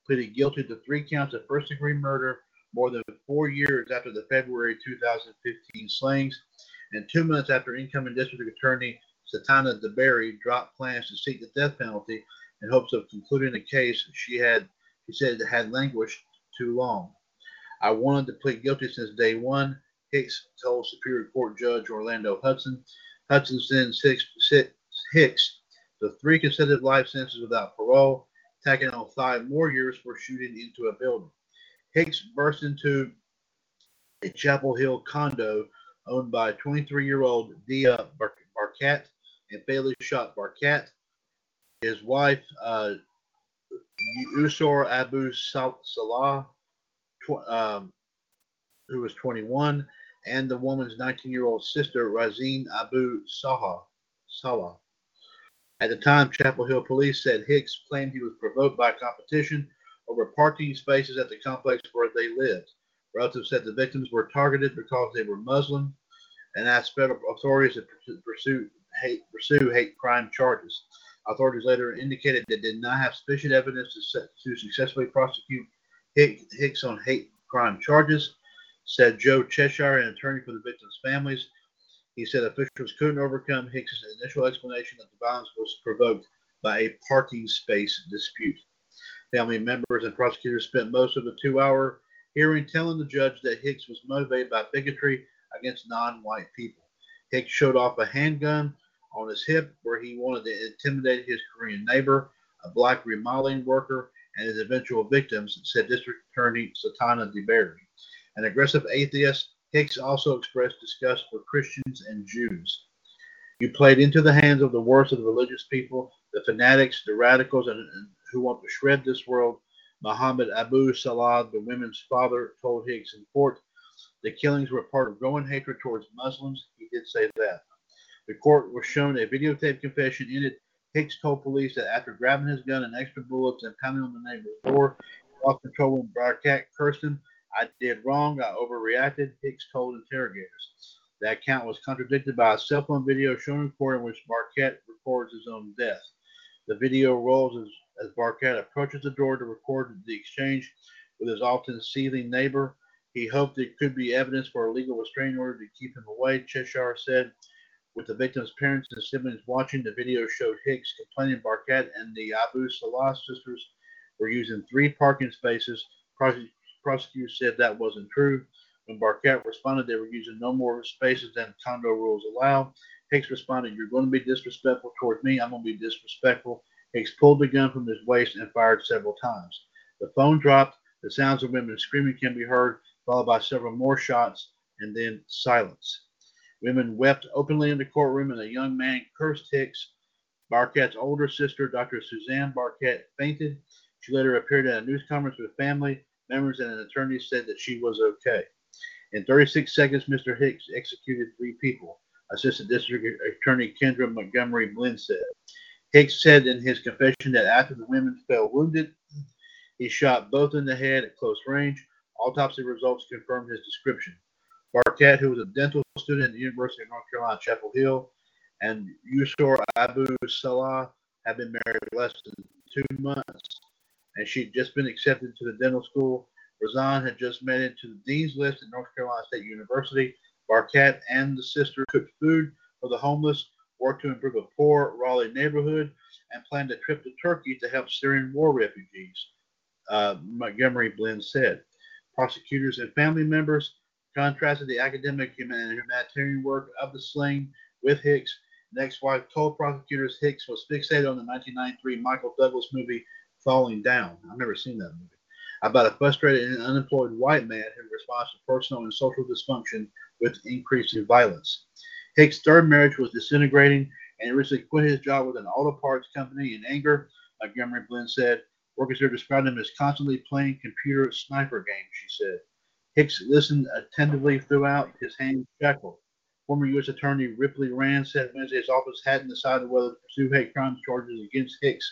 pleaded guilty to three counts of first degree murder more than four years after the February 2015 slayings, and two months after incoming district attorney Satana DeBerry dropped plans to seek the death penalty in hopes of concluding a case she had he said it had languished too long. I wanted to plead guilty since day one, Hicks told Superior Court Judge Orlando Hudson. Hudson sentenced six, six, Hicks to three consecutive life sentences without parole, tacking on five more years for shooting into a building. Hicks burst into a Chapel Hill condo owned by 23-year-old Deah Bar- Barkat and fatally shot Barkat. his wife uh, Yusor Abu Salah, tw- um, who was 21, and the woman's 19-year-old sister Razan Abu Saha, Salah. At the time, Chapel Hill police said Hicks claimed he was provoked by competition over parking spaces at the complex where they lived. Relatives said the victims were targeted because they were Muslim and asked federal authorities to pursue hate, pursue hate crime charges. Authorities later indicated they did not have sufficient evidence to, to successfully prosecute Hicks on hate crime charges, said Joe Cheshire, an attorney for the victims' families. He said officials couldn't overcome Hicks's initial explanation that the violence was provoked by a parking space dispute. Family members and prosecutors spent most of the two hour hearing telling the judge that Hicks was motivated by bigotry against non white people. Hicks showed off a handgun on his hip where he wanted to intimidate his Korean neighbor, a black remodeling worker, and his eventual victims, said District Attorney Satana DeBerry. An aggressive atheist, Hicks also expressed disgust for Christians and Jews. You played into the hands of the worst of the religious people, the fanatics, the radicals, and, and who want to shred this world. Muhammad Abu Salah, the women's father, told Hicks in court the killings were part of growing hatred towards Muslims. He did say that. The court was shown a videotaped confession in it. Hicks told police that after grabbing his gun and extra bullets and pounding on the neighbor's door, lost control when Barkat cursed him. I did wrong. I overreacted, Hicks told interrogators. That account was contradicted by a cell phone video shown in court in which Barkat records his own death. The video rolls as, as Barkat approaches the door to record the exchange with his often seething neighbor. He hoped it could be evidence for a legal restraining order to keep him away, Cheshire said. With the victim's parents and siblings watching, the video showed Hicks complaining Barkat and the Abu Salah sisters were using three parking spaces. Prosecutors said that wasn't true. When Barkat responded they were using no more spaces than condo rules allow, Hicks responded, You're going to be disrespectful towards me. I'm going to be disrespectful. Hicks pulled the gun from his waist and fired several times. The phone dropped. The sounds of women screaming can be heard, followed by several more shots, and then silence. Women wept openly in the courtroom, and a young man cursed Hicks. Barkat's older sister, Dr. Suzanne Barkat, fainted. She later appeared at a news conference with family members, and an attorney said that she was okay. In 36 seconds, Mr. Hicks executed three people, Assistant District Attorney Kendra Montgomery Blinn said. Hicks said in his confession that after the women fell wounded, he shot both in the head at close range. Autopsy results confirmed his description. Barkat, who was a dental student at the University of North Carolina, Chapel Hill, and Yusor Abu Salah had been married less than two months, and she'd just been accepted to the dental school. Razan had just made it to the dean's list at North Carolina State University. Barkat and the sister cooked food for the homeless, worked to improve a poor Raleigh neighborhood, and planned a trip to Turkey to help Syrian war refugees, uh, Montgomery Blinn said. Prosecutors and family members contrasted the academic and humanitarian work of the sling with Hicks. Next wife told prosecutors Hicks was fixated on the 1993 Michael Douglas movie Falling Down. I've never seen that movie. About a frustrated and unemployed white man who responds to personal and social dysfunction with increasing violence. Hicks' third marriage was disintegrating, and he recently quit his job with an auto parts company in anger. Montgomery Blinn said, Workers here described him as constantly playing computer sniper games, she said. Hicks listened attentively throughout, his hands shackled. Former U.S. Attorney Ripley Rand said Wednesday his office hadn't decided whether to pursue hate crimes charges against Hicks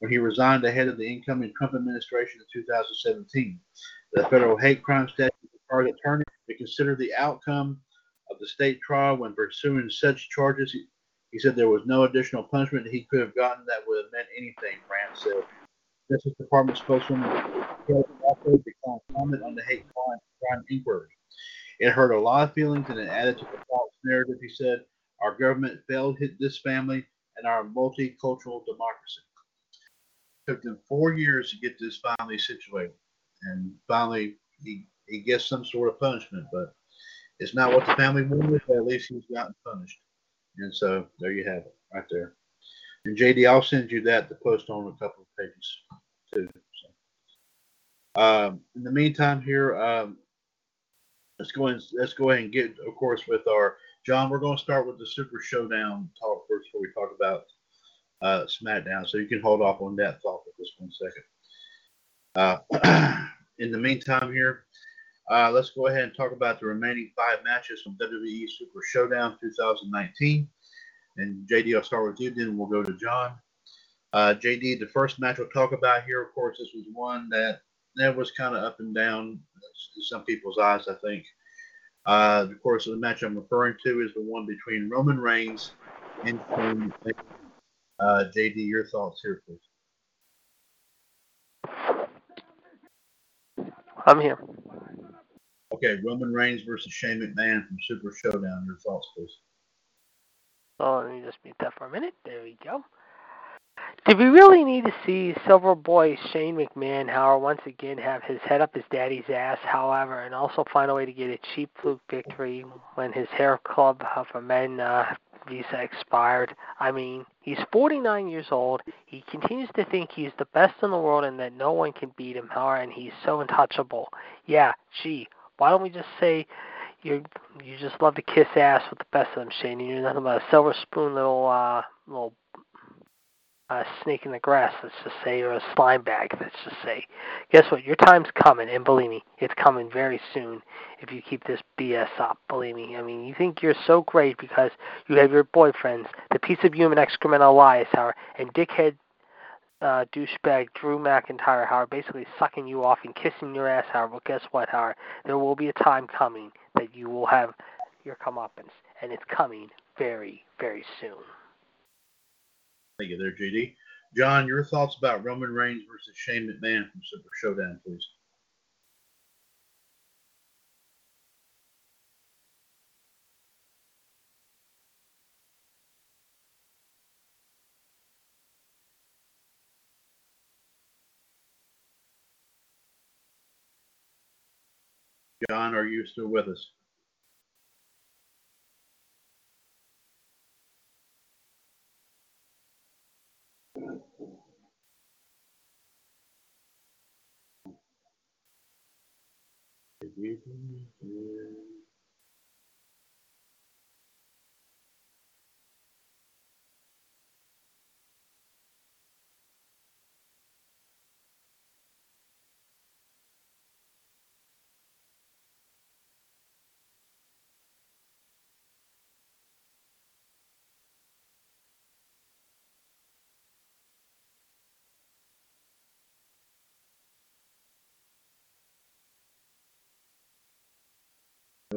when he resigned ahead of the incoming Trump administration in 2017. The federal hate crime statute required attorneys to consider the outcome of the state trial when pursuing such charges. He, he said there was no additional punishment he could have gotten that would have meant anything, Rand said. Justice Department spokeswoman also declined comment on the hate crime, crime inquiry. It hurt a lot of feelings and it added to the false narrative, he said. Our government failed this family and our multicultural democracy. It took them four years to get this finally situated. And finally, he, he gets some sort of punishment, but it's not what the family wanted, but at least he's gotten punished. And so there you have it, right there. And JD, I'll send you that to post on a couple of pages too. So. Um, in the meantime, here, um, let's go ahead. Let's go ahead and get, of course, with our John. We're going to start with the Super Showdown talk first before we talk about uh, SmackDown. So you can hold off on that thought for just one second. Uh, in the meantime, here, uh, let's go ahead and talk about the remaining five matches from WWE Super Showdown 2019. And JD, I'll start with you, then we'll go to John. Uh, JD, the first match we'll talk about here, of course, this was one that that was kind of up and down in some people's eyes, I think. Uh, of course, the match I'm referring to is the one between Roman Reigns and uh, JD. Your thoughts here, please. I'm here. Okay, Roman Reigns versus Shane McMahon from Super Showdown. Your thoughts, please. Oh, let me just mute that for a minute. There we go. Do we really need to see Silver Boy Shane McMahon, however, once again have his head up his daddy's ass, however, and also find a way to get a cheap fluke victory when his hair club for men uh, visa expired? I mean, he's 49 years old. He continues to think he's the best in the world and that no one can beat him, however, and he's so untouchable. Yeah, gee, why don't we just say you you just love to kiss ass with the best of them, Shane? You're nothing but a silver spoon little uh little uh, snake in the grass, let's just say, or a slime bag, let's just say. Guess what? Your time's coming, and believe me, it's coming very soon if you keep this BS up. Believe me. I mean, you think you're so great because you have your boyfriends, the piece of human excrement Elias Howard, and dickhead uh, douchebag Drew McIntyre, Howard, basically sucking you off and kissing your ass, Howard. Well, guess what, Howard? There will be a time coming that you will have your comeuppance, and it's coming very, very soon. Thank you there, JD. John, your thoughts about Roman Reigns versus Shane McMahon from Super Showdown, please. John, are you still with us?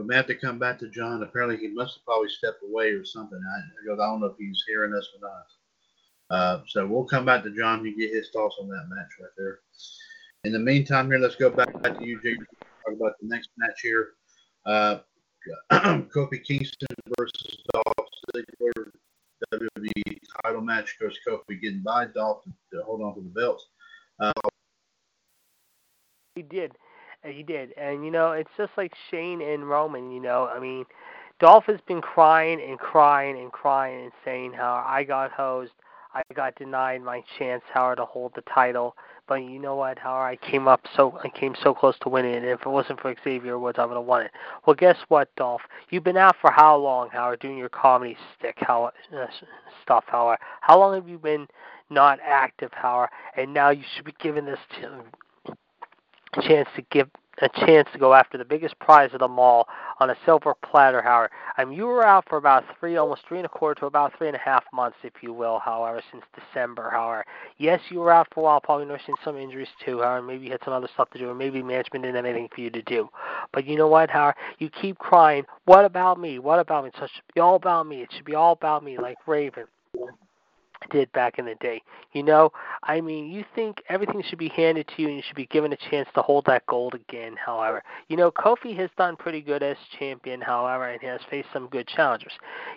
To come back to John. Apparently, he must have probably stepped away or something. I, I don't know if he's hearing us or not. Uh, so we'll come back to John and get his thoughts on that match right there. In the meantime, here, let's go back to you, Jake. Talk about the next match here. Uh, Kofi Kingston versus Dolph Ziggler WWE title match. Coach Kofi getting by Dolph to, to hold on to the belt. Uh, he did. He did. And, you know, it's just like Shane and Roman, you know. I mean, Dolph has been crying and crying and crying and saying how I got hosed. I got denied my chance, Howard, to hold the title. But you know what, Howard? I came up so I came so close to winning it. If it wasn't for Xavier Woods, I would have won it. Well, guess what, Dolph? You've been out for how long, Howard, doing your comedy stick, how uh, stuff, Howard? How long have you been not active, Howard? And now you should be given this chance to give a chance to go after the biggest prize of them all on a silver platter, Howard. I mean, you were out for about three, almost three and a quarter to about three and a half months, if you will, however, since December, however. Yes, you were out for a while, probably nursing some injuries too, Howard. Maybe you had some other stuff to do, or maybe management didn't have anything for you to do. But you know what, Howard? You keep crying, what about me? What about me? So it should be all about me. It should be all about me, like Raven did back in the day. You know, I mean, you think everything should be handed to you and you should be given a chance to hold that gold again, however. You know, Kofi has done pretty good as champion, however, and has faced some good challengers.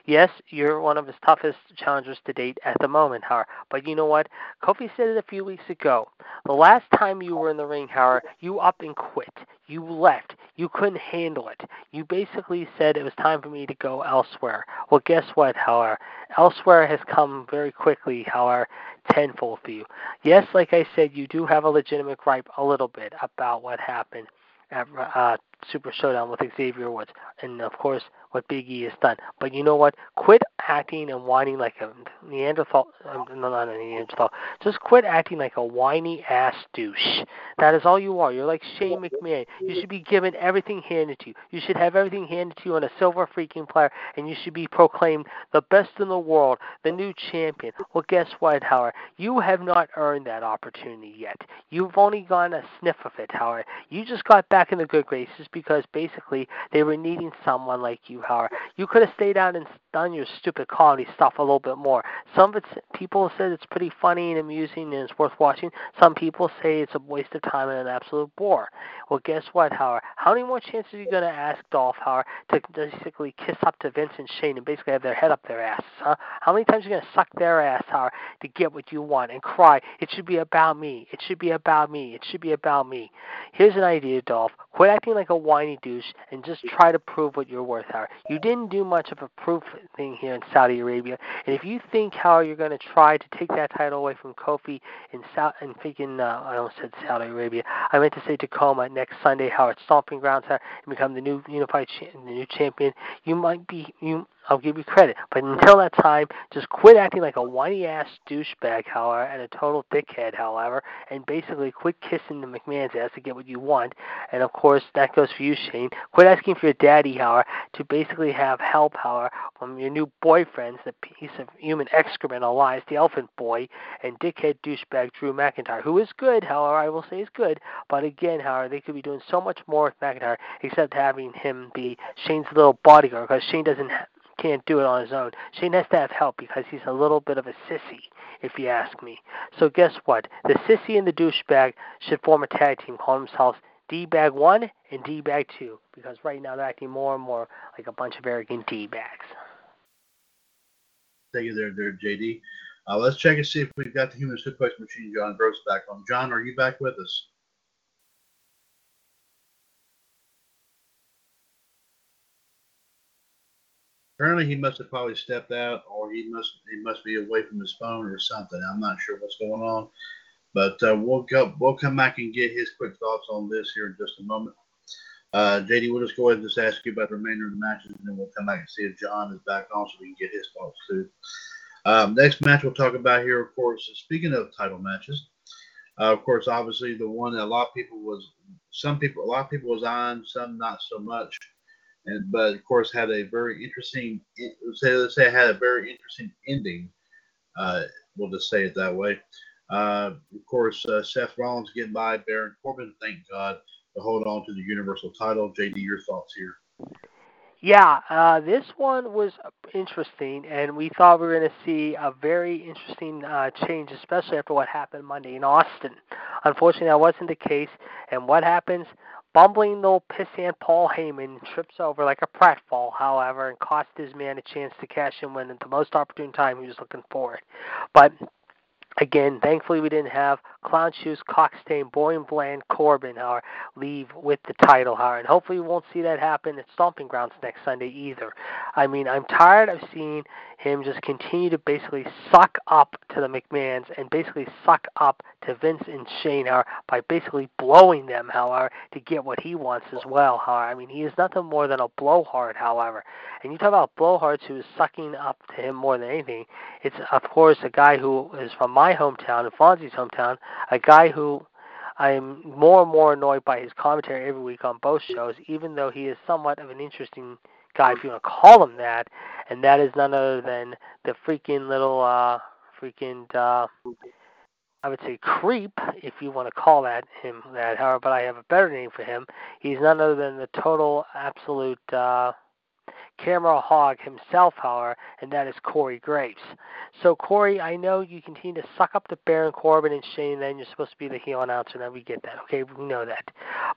Yes, you're one of his toughest challengers to date at the moment, however. But you know what? Kofi said it a few weeks ago. The last time you were in the ring, however, you up and quit. You left. You couldn't handle it. You basically said it was time for me to go elsewhere. Well, guess what, however? Elsewhere has come very quickly, however, tenfold for you. Yes, like I said, you do have a legitimate gripe a little bit about what happened at uh, Super Showdown with Xavier Woods, and of course what Big E has done. But you know what? Quit acting and whining like a Neanderthal. Um, no, not a Neanderthal. Just quit acting like a whiny ass douche. That is all you are. You're like Shane McMahon. You should be given everything handed to you. You should have everything handed to you on a silver freaking platter, and you should be proclaimed the best in the world, the new champion. Well, guess what, Howard? You have not earned that opportunity yet. You've only gotten a sniff of it, Howard. You just got back in the good graces because basically they were needing someone like you, Howard. You could have stayed out and done your stupid comedy stuff a little bit more. Some of it's people said it's pretty funny and amusing and it's worth watching. Some people say it's a waste of time and an absolute bore. Well, guess what, Howard? How many more chances are you going to ask Dolph Howard to basically kiss up to Vince and Shane and basically have their head up their asses, huh? How many times are you going to suck their ass, Howard, to get what you want and cry, it should be about me, it should be about me, it should be about me? Here's an idea, Dolph. Quit acting like a whiny douche and just try to prove what you're worth, Howard. You didn't do much of a proof thing here in Saudi Arabia, and if you think how you're going to try to take that title away from Kofi in South and freaking uh, I almost said Saudi Arabia. I meant to say Tacoma next Sunday, Howard Stomping Grounds, and become the new unified cha- the new champion. You might be you I'll give you credit. But until that time, just quit acting like a whiny ass douchebag, however, and a total dickhead, however, and basically quit kissing the McMahon's ass to get what you want. And of course, that goes for you, Shane. Quit asking for your daddy, however, to basically have help, however, from your new boyfriends, the piece of human excrement, Elias, the elephant boy, and dickhead douchebag Drew McIntyre, who is good, however, I will say is good. But again, however, they could be doing so much more with McIntyre except having him be Shane's little bodyguard because Shane doesn't can't do it on his own. Shane has to have help because he's a little bit of a sissy, if you ask me. So guess what? The sissy and the douchebag should form a tag team, call themselves D Bag One and D Bag Two, because right now they're acting more and more like a bunch of arrogant D bags. Thank you there, there, JD. Uh, let's check and see if we've got the human suplex machine, John Gross, back on. John, are you back with us? Apparently, he must have probably stepped out, or he must he must be away from his phone or something. I'm not sure what's going on, but uh, we'll go we'll come back and get his quick thoughts on this here in just a moment. Uh, JD, we'll just go ahead and just ask you about the remainder of the matches, and then we'll come back and see if John is back on so we can get his thoughts too. Um, next match we'll talk about here, of course, is speaking of title matches, uh, of course, obviously the one that a lot of people was, some people, a lot of people was on, some not so much and but of course had a very interesting say let's say had a very interesting ending. Uh, we'll just say it that way. Uh, of course, uh, Seth Rollins getting by Baron Corbin, thank God, to hold on to the Universal title. JD, your thoughts here? Yeah, uh, this one was interesting, and we thought we were going to see a very interesting uh, change, especially after what happened Monday in Austin. Unfortunately, that wasn't the case. And what happens? Bumbling little pissant Paul Heyman trips over like a pratfall, however, and cost his man a chance to cash in when at the most opportune time he was looking for it. But Again, thankfully we didn't have Clown Shoes, Cockstain, Boring Bland, Corbin, or leave with the title, however. And hopefully we won't see that happen at Stomping Grounds next Sunday either. I mean, I'm tired of seeing him just continue to basically suck up to the McMahons and basically suck up to Vince and Shane however, by basically blowing them, however, to get what he wants as well, however. I mean, he is nothing more than a blowhard, however. And you talk about blowhards who is sucking up to him more than anything. It's, of course, a guy who is from my hometown and Fonzie's hometown, a guy who I am more and more annoyed by his commentary every week on both shows, even though he is somewhat of an interesting guy, if you want to call him that, and that is none other than the freaking little uh freaking uh I would say creep, if you want to call that him that, however, but I have a better name for him. He's none other than the total absolute uh camera hog himself, however, and that is Corey Graves. So, Corey, I know you continue to suck up to Baron Corbin and Shane, then you're supposed to be the heel announcer, and we get that, okay? We know that.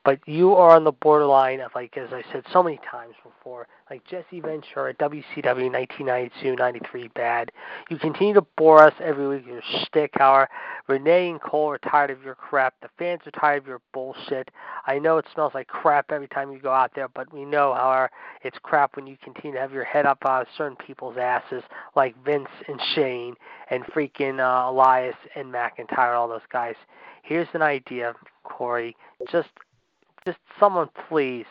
But you are on the borderline of, like, as I said so many times before, like Jesse Ventura, at WCW 1992 93 bad. You continue to bore us every week with your shtick, however. Renee and Cole are tired of your crap. The fans are tired of your bullshit. I know it smells like crap every time you go out there, but we know, however, it's crap when you continue to have your head up of certain people's asses, like Vince and Shane and freaking uh, Elias and McIntyre, all those guys. Here's an idea, Corey. Just just someone please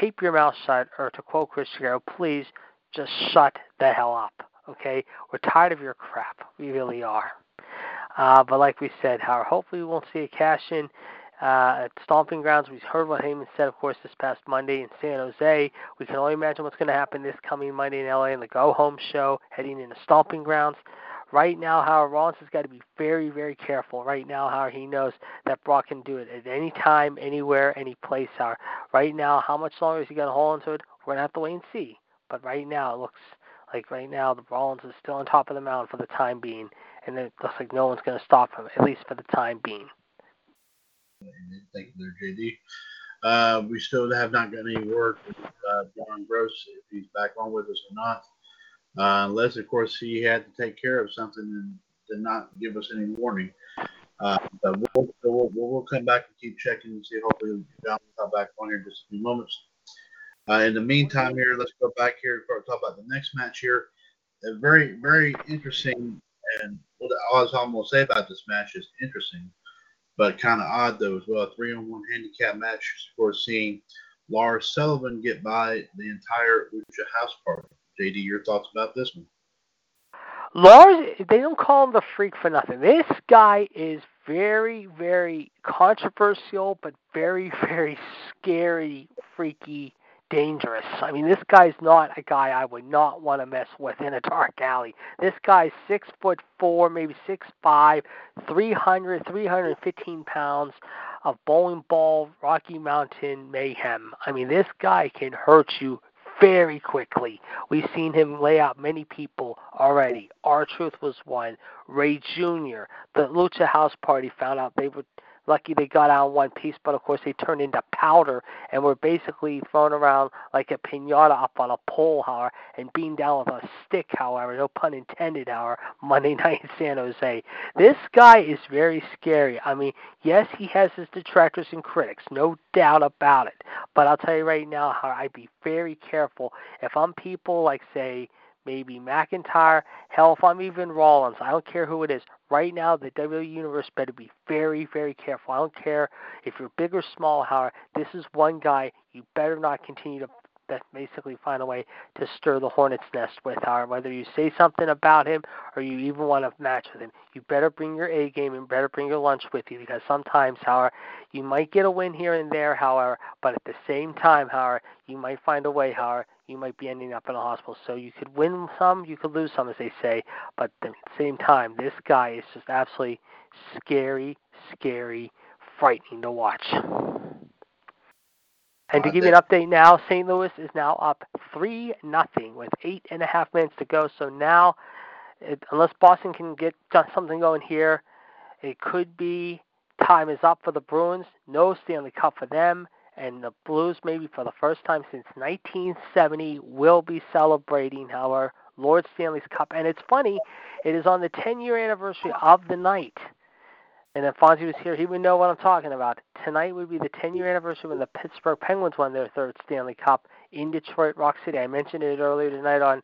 tape your mouth shut, or to quote Chris Jericho, please just shut the hell up. Okay, we're tired of your crap. We really are. Uh, but like we said, Howard, hopefully we won't see a cash in uh, at Stomping Grounds. We heard what Heyman said, of course, this past Monday in San Jose. We can only imagine what's going to happen this coming Monday in LA in the Go Home show, heading into Stomping Grounds. Right now, Howard Rollins has got to be very, very careful. Right now, Howard, he knows that Brock can do it at any time, anywhere, any place. Howard. Right now, how much longer is he going to hold into it? We're going to have to wait and see. But right now, it looks like right now the Rollins is still on top of the mountain for the time being, and it looks like no one's going to stop him, at least for the time being. Thank you, there, JD. Uh, we still have not got any word from uh, John Gross if he's back on with us or not. Uh, unless, of course, he had to take care of something and did not give us any warning. Uh, but we'll, we'll, we'll, come back and keep checking and see. Hopefully, John will come back on here in just a few moments. Uh, in the meantime, here, let's go back here and talk about the next match here. A very, very interesting, and what I was almost say about this match is interesting, but kind of odd though as well. A three-on-one handicap match for seeing Lars Sullivan get by the entire Lucha House Party. JD, your thoughts about this one? Lars, they don't call him the freak for nothing. This guy is very, very controversial, but very, very scary, freaky, dangerous. I mean, this guy's not a guy I would not want to mess with in a dark alley. This guy's six foot four, maybe six five, three hundred, three hundred fifteen pounds of bowling ball Rocky Mountain mayhem. I mean, this guy can hurt you very quickly. We've seen him lay out many people already. R-Truth was one. Ray Jr. The Lucha House Party found out they were lucky they got out one piece, but of course they turned into powder and were basically thrown around like a pinata up on a pole, however, and beamed down with a stick, however, no pun intended, however, Monday night in San Jose. This guy is very scary. I mean, yes, he has his detractors and critics, no doubt about it. But I'll tell you right now, how I'd be very careful if I'm people like, say, maybe McIntyre. Hell, if I'm even Rollins, I don't care who it is. Right now, the WWE Universe better be very, very careful. I don't care if you're big or small, however, this is one guy you better not continue to basically find a way to stir the hornet's nest with, however, whether you say something about him or you even want to match with him. You better bring your A game and better bring your lunch with you because sometimes, however, you might get a win here and there, however, but at the same time, however, you might find a way, however, you might be ending up in a hospital. So you could win some, you could lose some, as they say. But at the same time, this guy is just absolutely scary, scary, frightening to watch. And to uh, give you an update now, St. Louis is now up three nothing with eight and a half minutes to go. So now, it, unless Boston can get something going here, it could be time is up for the Bruins. No Stanley Cup for them and the Blues, maybe for the first time since 1970, will be celebrating our Lord Stanley's Cup. And it's funny, it is on the 10 year anniversary of the night. And if Fonzie was here, he would know what I'm talking about. Tonight would be the 10 year anniversary when the Pittsburgh Penguins won their third Stanley Cup in Detroit Rock City. I mentioned it earlier tonight on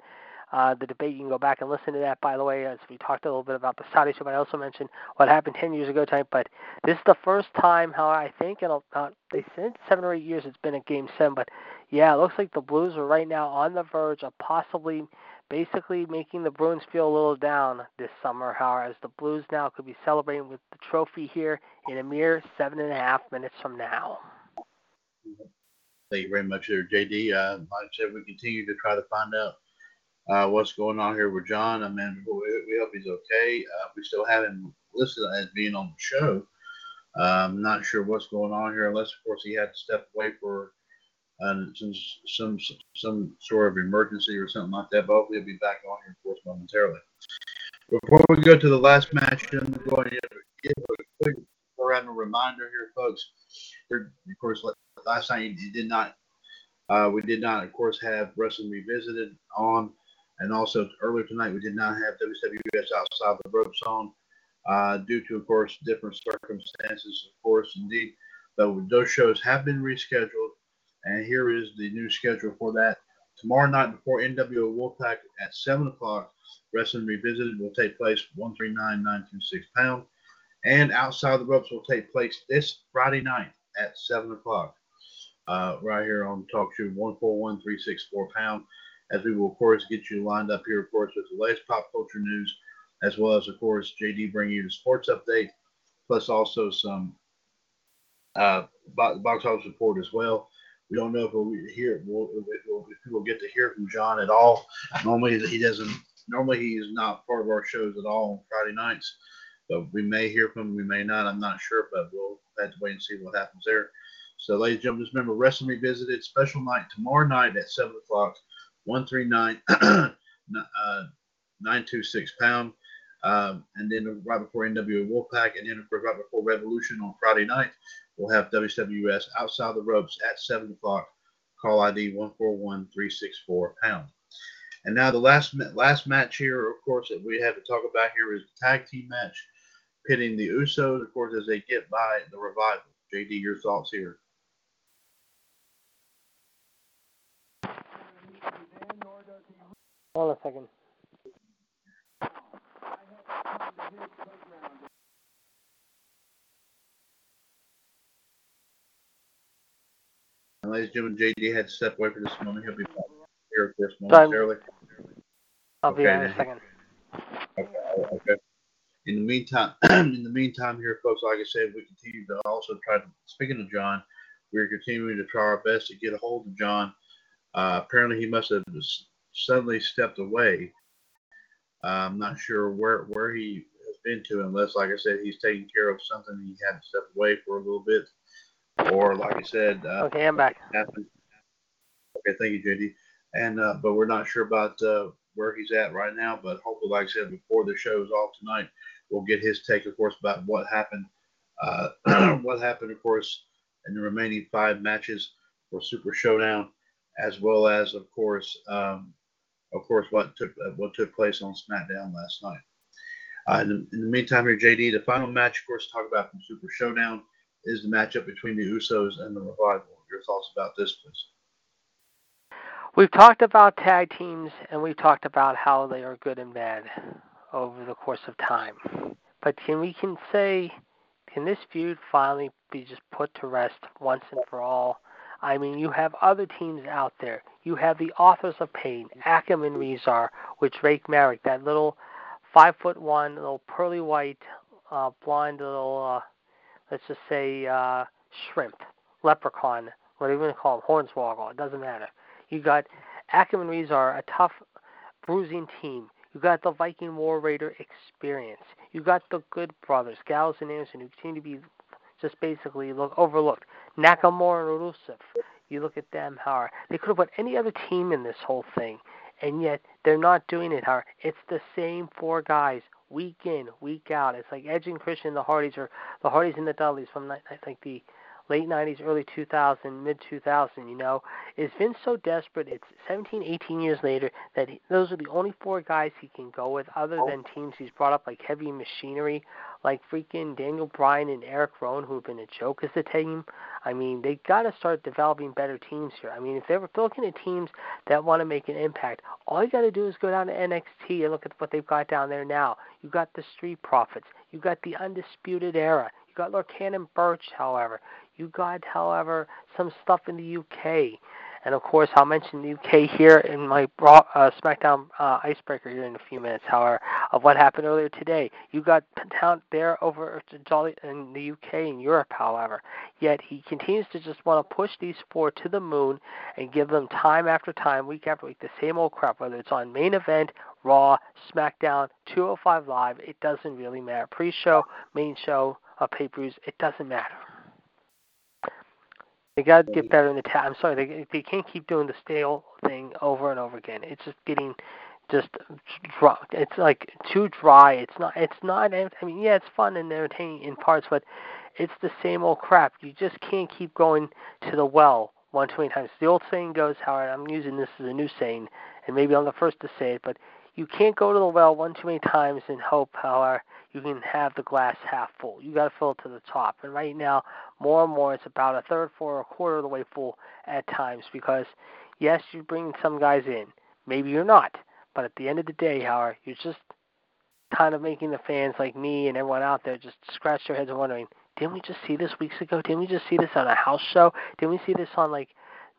uh, the debate. You can go back and listen to that, by the way, as we talked a little bit about the Saudi show. But I also mentioned what happened 10 years ago tonight. But this is the first time, how I think, and uh, they said seven or eight years it's been a game seven. But yeah, it looks like the Blues are right now on the verge of possibly basically making the Bruins feel a little down this summer, however, as the Blues now could be celebrating with the trophy here in a mere seven and a half minutes from now. Thank you very much there, JD. Uh, like I said, we continue to try to find out uh, what's going on here with John. I mean, we, we hope he's okay. Uh, we still have him listed as being on the show. I'm um, not sure what's going on here, unless of course he had to step away for uh, some some some sort of emergency or something like that. But he'll be back on here, of course, momentarily. Before we go to the last match, I'm going to give a quick reminder here, folks. Of course, last night you did not, uh, we did not, of course, have Wrestling Revisited on. And also earlier tonight, we did not have WWS outside the rope zone uh, due to, of course, different circumstances, of course, indeed. But those shows have been rescheduled. And here is the new schedule for that. Tomorrow night before NWO Wolfpack at 7 o'clock, Wrestling Revisited will take place 139926 pound. And Outside the Ropes will take place this Friday night at 7 o'clock. uh, right here on Talk Show 141364 pound. As we will, of course, get you lined up here, of course, with the latest pop culture news, as well as, of course, JD bringing you the sports update, plus also some uh, box office report as well. We don't know if we'll hear we'll, if, we'll get to hear from John at all. Normally he doesn't. Normally he is not part of our shows at all on Friday nights, but we may hear from him. We may not. I'm not sure, but we'll have to wait and see what happens there. So, ladies and gentlemen, just remember Wrestling Revisited special night tomorrow night at seven o'clock. One three nine uh, nine two six pound. Um, and then right before NWA Wolfpack, and then of course right before Revolution on Friday night, we'll have WWS Outside the Ropes at 7 o'clock. Call ID 141364 pound. And now the last last match here, of course, that we have to talk about here is the tag team match pitting the Usos, of course, as they get by the revival. JD, your thoughts here? Hold on a second. And ladies and gentlemen, JD had to step away for this moment. He'll be back here, of course, momentarily. I'll be okay, in a second. Okay, okay. In the meantime, in the meantime, here, folks, like I said, we continue to also try to. Speaking of John, we're continuing to try our best to get a hold of John. Uh, apparently, he must have suddenly stepped away. Uh, I'm not sure where where he has been to, unless, like I said, he's taking care of something. He had to step away for a little bit or like I said, uh, okay, I'm back. Okay, thank you, JD. And uh, but we're not sure about uh, where he's at right now. But hopefully, like I said, before the show is off tonight, we'll get his take, of course, about what happened. Uh, what happened, of course, in the remaining five matches for Super Showdown, as well as, of course, um, of course, what took uh, what took place on SmackDown last night. Uh, in, the, in, the, meantime, here, JD, the final match, of course, to talk about from Super Showdown is the matchup between the Usos and the Revival. Your thoughts about this, please? We've talked about tag teams and we've talked about how they are good and bad over the course of time. But can we can say can this feud finally be just put to rest once and for all? I mean, you have other teams out there. You have the authors of pain, Akam and Rezar, with Drake Maverick, that little five foot one, little pearly white, uh, blonde little uh, let's just say uh, shrimp, leprechaun, whatever you want to call him, hornswoggle, it doesn't matter. You got Akam and Rezar, a tough, bruising team. You got the Viking War Raider experience. You got the Good Brothers, Gallows and Anderson, who continue to be just basically look overlooked. Nakamura and Rusev. You look at them, how they could have put any other team in this whole thing, and yet they're not doing it. How it's the same four guys week in, week out. It's like Edge and Christian, the Hardys, or the Hardys and the Dudleys from I think the late 90s, early 2000, mid 2000, you know, is Vince so desperate, it's 17, 18 years later, that he, those are the only four guys he can go with other oh. than teams he's brought up like Heavy Machinery, like freaking Daniel Bryan and Eric Rowan, who have been a joke as a team. I mean, they got to start developing better teams here. I mean, if they're looking at teams that want to make an impact, all you got to do is go down to NXT and look at what they've got down there now. You got the Street Profits, you got the Undisputed Era, you got Lorcan and Burch, however. You got, however, some stuff in the UK. And of course, I'll mention the UK here in my uh, SmackDown uh, icebreaker here in a few minutes. However, of what happened earlier today, you got talent there over Jolly in the UK and Europe. However, yet he continues to just want to push these four to the moon and give them time after time, week after week, the same old crap. Whether it's on main event, Raw, SmackDown, 205 Live, it doesn't really matter. Pre-show, main show, uh, pay-per-views, it doesn't matter. They got to get better in the tap. I'm sorry, they they can't keep doing the stale thing over and over again. It's just getting just dry. It's like too dry. It's not. It's not. I mean, yeah, it's fun and entertaining in parts, but it's the same old crap. You just can't keep going to the well one too many times. The old saying goes, Howard. I'm using this as a new saying, and maybe I'm the first to say it, but you can't go to the well one too many times and hope, however, you can have the glass half full. You got to fill it to the top. And right now, more and more, it's about a third, four, or a quarter of the way full at times because, yes, you're bringing some guys in. Maybe you're not. But at the end of the day, Howard, you're just kind of making the fans like me and everyone out there just scratch their heads and wondering, didn't we just see this weeks ago? Didn't we just see this on a house show? Didn't we see this on like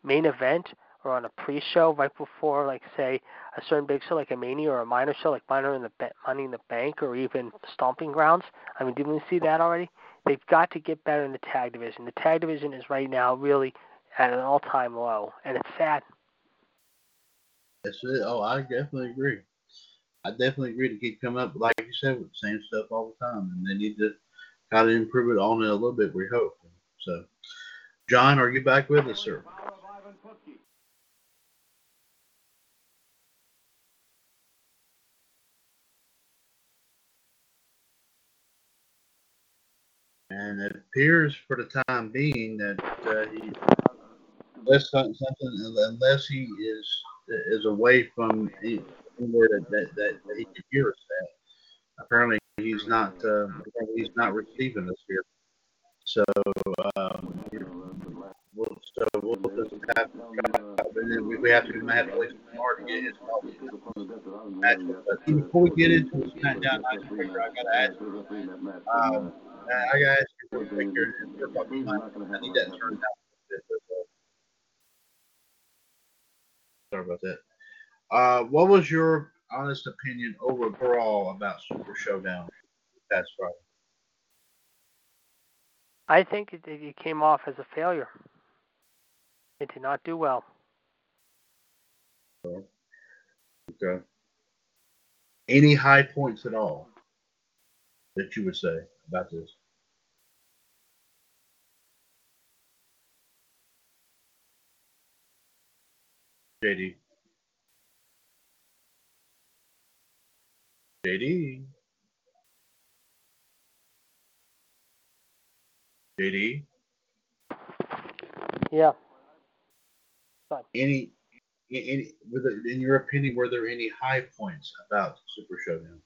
main event or on a pre-show right before, like say, a certain big show like a Mania or a minor show like Minor in the ba- Money in the Bank or even Stomping Grounds? I mean, didn't we see that already? They've got to get better in the tag division. The tag division is right now really at an all-time low, and it's sad. That's it. Oh, I definitely agree. I definitely agree to keep coming up, like you said, with the same stuff all the time, and they need to kind of improve it on it a little bit. We hope. So, John, are you back with us, sir? And it appears for the time being that uh, he, unless something, unless he is is away from anywhere that, that, that, he can hear us at, apparently he's not uh, he's not receiving us here. So um, we'll, so we'll just have to, we, we have to have to wait some more to get his before we get into SmackDown I gotta ask. Um, I gotta ask you real quick here. I need that turned down. Sorry about that. Uh, what was your honest opinion overall about Super Showdown past Friday? I think it, it came off as a failure. It did not do well. Okay. Any high points at all that you would say about this? JD. JD. JD. Yeah. Fine. Any, any, in your opinion, were there any high points about Super Showdown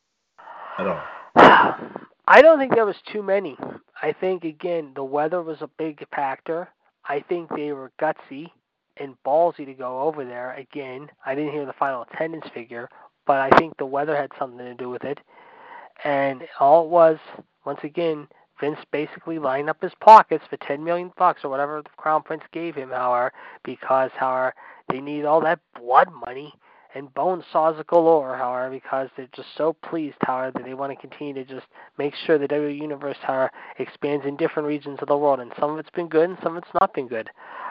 at all? I don't think there was too many. I think again the weather was a big factor. I think they were gutsy and ballsy to go over there. Again, I didn't hear the final attendance figure, but I think the weather had something to do with it. And all it was, once again, Vince basically lined up his pockets for ten million bucks or whatever the Crown Prince gave him, however, because however they need all that blood money and bone saws galore, however, because they're just so pleased, however, that they want to continue to just make sure the WWE Universe, however, expands in different regions of the world. And some of it's been good and some of it's not been good.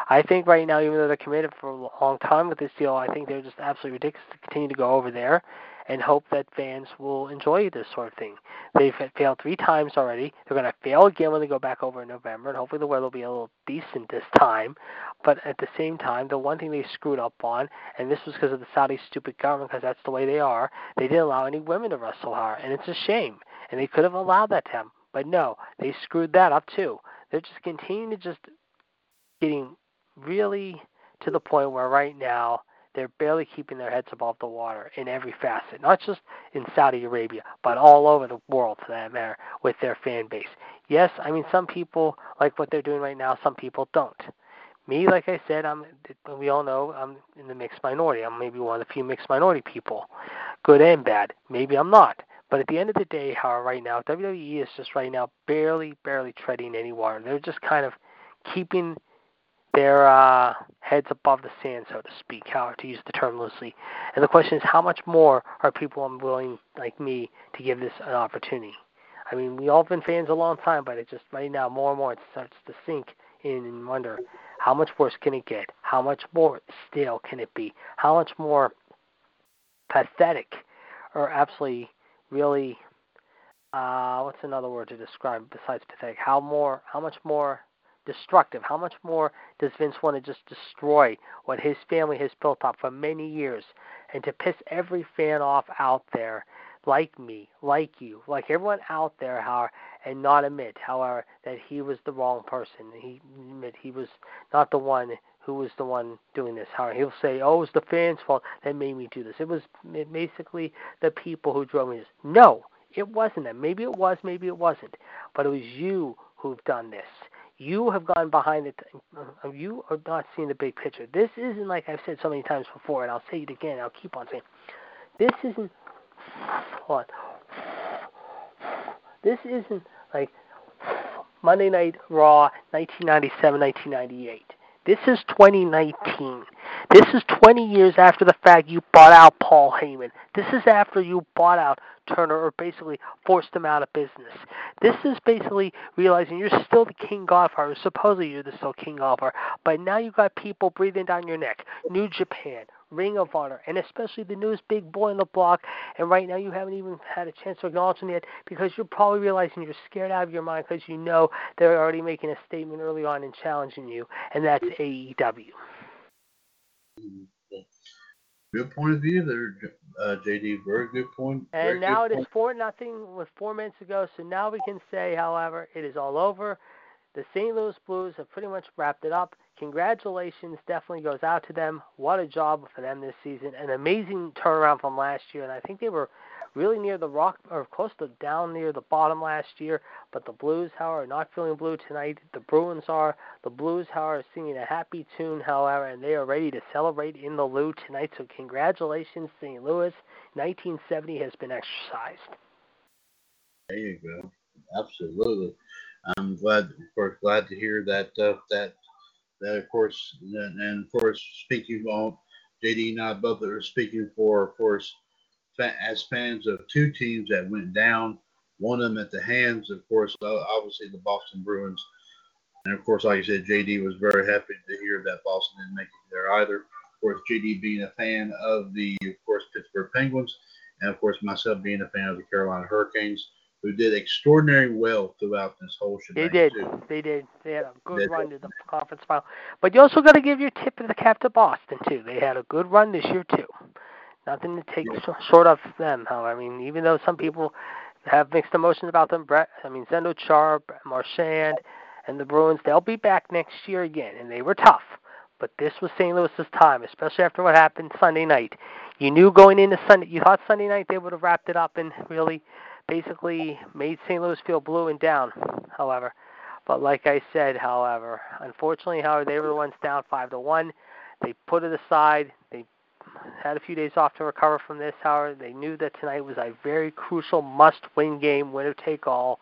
I think right now, even though they're committed for a long time with this deal, I think they're just absolutely ridiculous to continue to go over there and hope that fans will enjoy this sort of thing. They've failed three times already. They're going to fail again when they go back over in November, and hopefully the weather will be a little decent this time. But at the same time, the one thing they screwed up on, and this was because of the Saudi stupid government, because that's the way they are, they didn't allow any women to wrestle hard, and it's a shame. And they could have allowed that to them, but no, they screwed that up too. They're just continuing to just getting really to the point where right now they're barely keeping their heads above the water in every facet, not just in Saudi Arabia, but all over the world for that matter, with their fan base. Yes, I mean some people like what they're doing right now, some people don't. Me, like I said, I'm. We all know I'm in the mixed minority. I'm maybe one of the few mixed minority people, good and bad. Maybe I'm not. But at the end of the day, however, right now WWE is just right now barely, barely treading any water. They're just kind of keeping their uh, heads above the sand, so to speak, how to use the term loosely. And the question is, how much more are people unwilling, like me, to give this an opportunity? I mean, we all been fans a long time, but it just right now more and more it starts to sink in and wonder how much worse can it get? How much more stale can it be? How much more pathetic or absolutely really uh what's another word to describe besides pathetic? How more how much more destructive. How much more does Vince want to just destroy what his family has built up for many years and to piss every fan off out there, like me, like you, like everyone out there, however, and not admit, however, that he was the wrong person. He admit he was not the one who was the one doing this. However, he'll say, "Oh, it was the fans' fault that made me do this. It was basically the people who drove me this." No, it wasn't them. Maybe it was, maybe it wasn't, but it was you who've done this you have gone behind it. Uh, you are not seeing the big picture. This isn't like I've said so many times before, and I'll say it again. I'll keep on saying, this isn't. Hold on. This isn't like Monday Night Raw 1997-1998. This is 2019. This is 20 years after the fact you bought out Paul Heyman. This is after you bought out Turner or basically forced him out of business. This is basically realizing you're still the King Godfather. Supposedly you're the still King Godfather, but now you've got people breathing down your neck. New Japan, Ring of Honor, and especially the newest big boy on the block. And right now, you haven't even had a chance to acknowledge him yet because you're probably realizing you're scared out of your mind because you know they're already making a statement early on and challenging you, and that's AEW. Good point of view there, uh, JD. Very good point. And now it point. is four nothing with four minutes to go. So now we can say, however, it is all over. The St. Louis Blues have pretty much wrapped it up. Congratulations definitely goes out to them. What a job for them this season. An amazing turnaround from last year. And I think they were really near the rock or close to down near the bottom last year. But the Blues, however, are not feeling blue tonight. The Bruins are. The Blues, however, are singing a happy tune, however, and they are ready to celebrate in the Lou tonight. So congratulations, St. Louis. 1970 has been exercised. There you go. Absolutely. I'm glad, of course, glad to hear that. Uh, that that of course, and, and of course, speaking on JD and I both are speaking for, of course, as fans of two teams that went down. One of them at the hands, of course, obviously the Boston Bruins, and of course, like I said, JD was very happy to hear that Boston didn't make it there either. Of course, JD being a fan of the, of course, Pittsburgh Penguins, and of course, myself being a fan of the Carolina Hurricanes who did extraordinary well throughout this whole shebang. They did. Too. They did. They had a good They run to the conference final. But you also got to give your tip to the cap to Boston too. They had a good run this year too. Nothing to take Yeah. short of them. However, I mean, even though some people have mixed emotions about them, Brett, I mean, Zdeno Chara, Marchand, and the Bruins, they'll be back next year again, and they were tough. But this was St. Louis's time, especially after what happened Sunday night. You knew going into Sunday, you thought Sunday night they would have wrapped it up and really basically made St. Louis feel blue and down, however. But like I said, however, unfortunately, however, they were the ones down five to one. They put it aside. They had a few days off to recover from this. However, they knew that tonight was a very crucial must-win game, winner take all.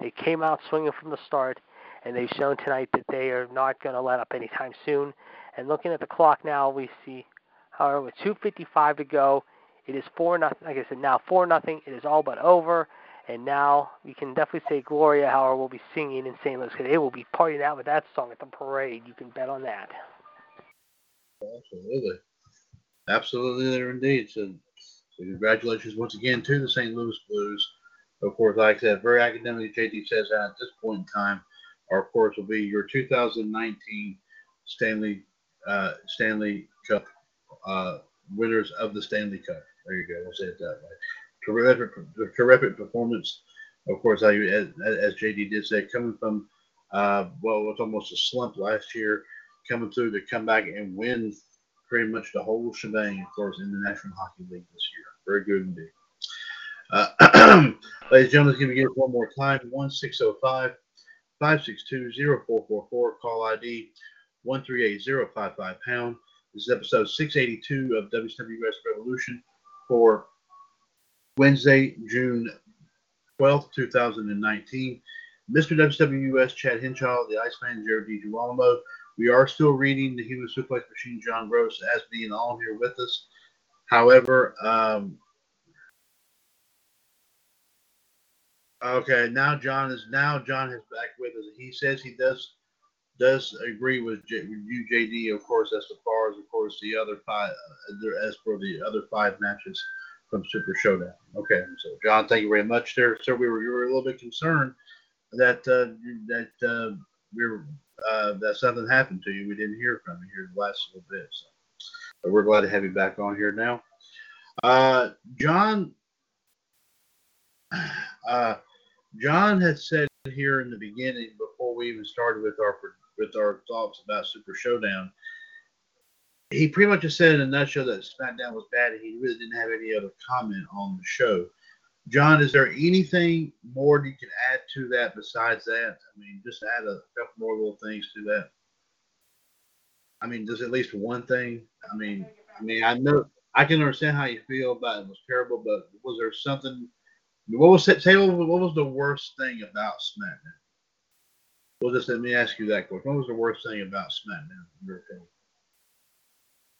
They came out swinging from the start, and they've shown tonight that they are not going to let up anytime soon. And looking at the clock now, we see, however, with 2:55 to go, it is four nothing. Like I said, now four nothing. It is all but over. And now we can definitely say Gloria, however, will be singing in St. Louis because they will be partying out with that song at the parade. You can bet on that. Absolutely. Absolutely there indeed. So, so congratulations once again to the St. Louis Blues. Of course, like I said, very academically, JD says that at this point in time, our course will be your 2019 Stanley uh, Stanley Cup uh, winners of the Stanley Cup. There you go. We'll say it that way. Terrific, terrific performance. Of course, I, as, as JD did say, coming from uh, well, was almost a slump last year, coming through to come back and win pretty much the whole shebang, of course, in the National Hockey League this year. Very good indeed. Uh, ladies and gentlemen, give me it one more time. 1605 562 0444. Call ID 138055 pound. This is episode 682 of WWS Revolution for Wednesday, June 12th, 2019. Mr. WWS, Chad Hinshaw, the Iceman, Jared DiGirolamo. We are still reading the Human Suplex Machine, John Gross, as being on here with us. However, um, okay, now John is now John is back with us. He says he does does agree with, J, you, JD, of course, as far as of course the other five, uh, as for the other five matches from Super Showdown. Okay, so John, thank you very much there. So we were, we were a little bit concerned that uh, that uh, we were uh, that something happened to you. We didn't hear from you here the last little bit. So but we're glad to have you back on here now. Uh, John, uh, John had said here in the beginning before we even started with our with our thoughts about Super Showdown. He pretty much just said in a nutshell that SmackDown was bad, and he really didn't have any other comment on the show. John, is there anything more you can add to that besides that? I mean, just add a couple more little things to that. I mean, just at least one thing. I mean, I mean, I know I can understand how you feel about it was terrible, but was there something? What was it? Say what was the worst thing about SmackDown? Well, just let me ask you that question. What was the worst thing about SmackDown, in your opinion?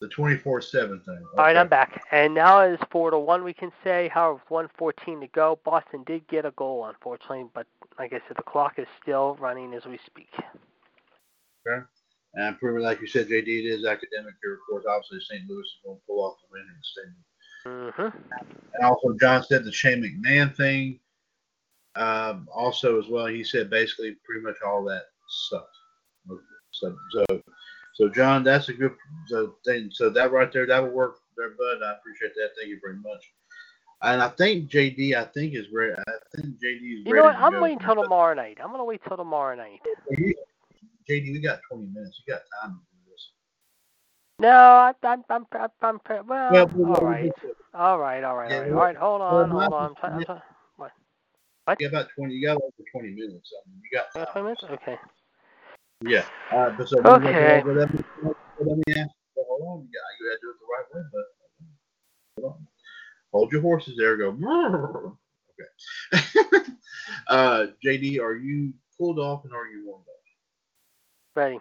The 24 7 thing. All right, I'm back. And now it is 4 to 1, we can say. However, with 114 to go, Boston did get a goal, unfortunately. But like I said, the clock is still running as we speak. Okay. And proving, like you said, JD, it is academic here. Of course, obviously, St. Louis is going to pull off the win in the stadium. hmm And also, John said the Shane McMahon thing. Um, also, as well, he said basically pretty much all that sucked. So, so, so John, that's a good so thing. So that right there, that will work there, bud. I appreciate that. Thank you very much. And I think JD, I think is ready. I think JD is You ready. know what? I'm waiting till tomorrow night. I'm going to wait till tomorrow night. JD, we got 20 minutes. You got time to do this. No, I, I'm, I'm, I'm, I'm, well, all right. All right, all right, all right. All right, hold on, hold on. I'm trying, I'm trying. You got about 20. You got over 20 minutes. I mean, you got You 20 minutes? Okay. Yeah. Uh, but so Okay. Let me, let me ask. Well, hold on. You got, you got to do it the right way, but hold on. Hold your horses there. Go. Okay. uh, JD, are you pulled off and are you warmed up? Ready.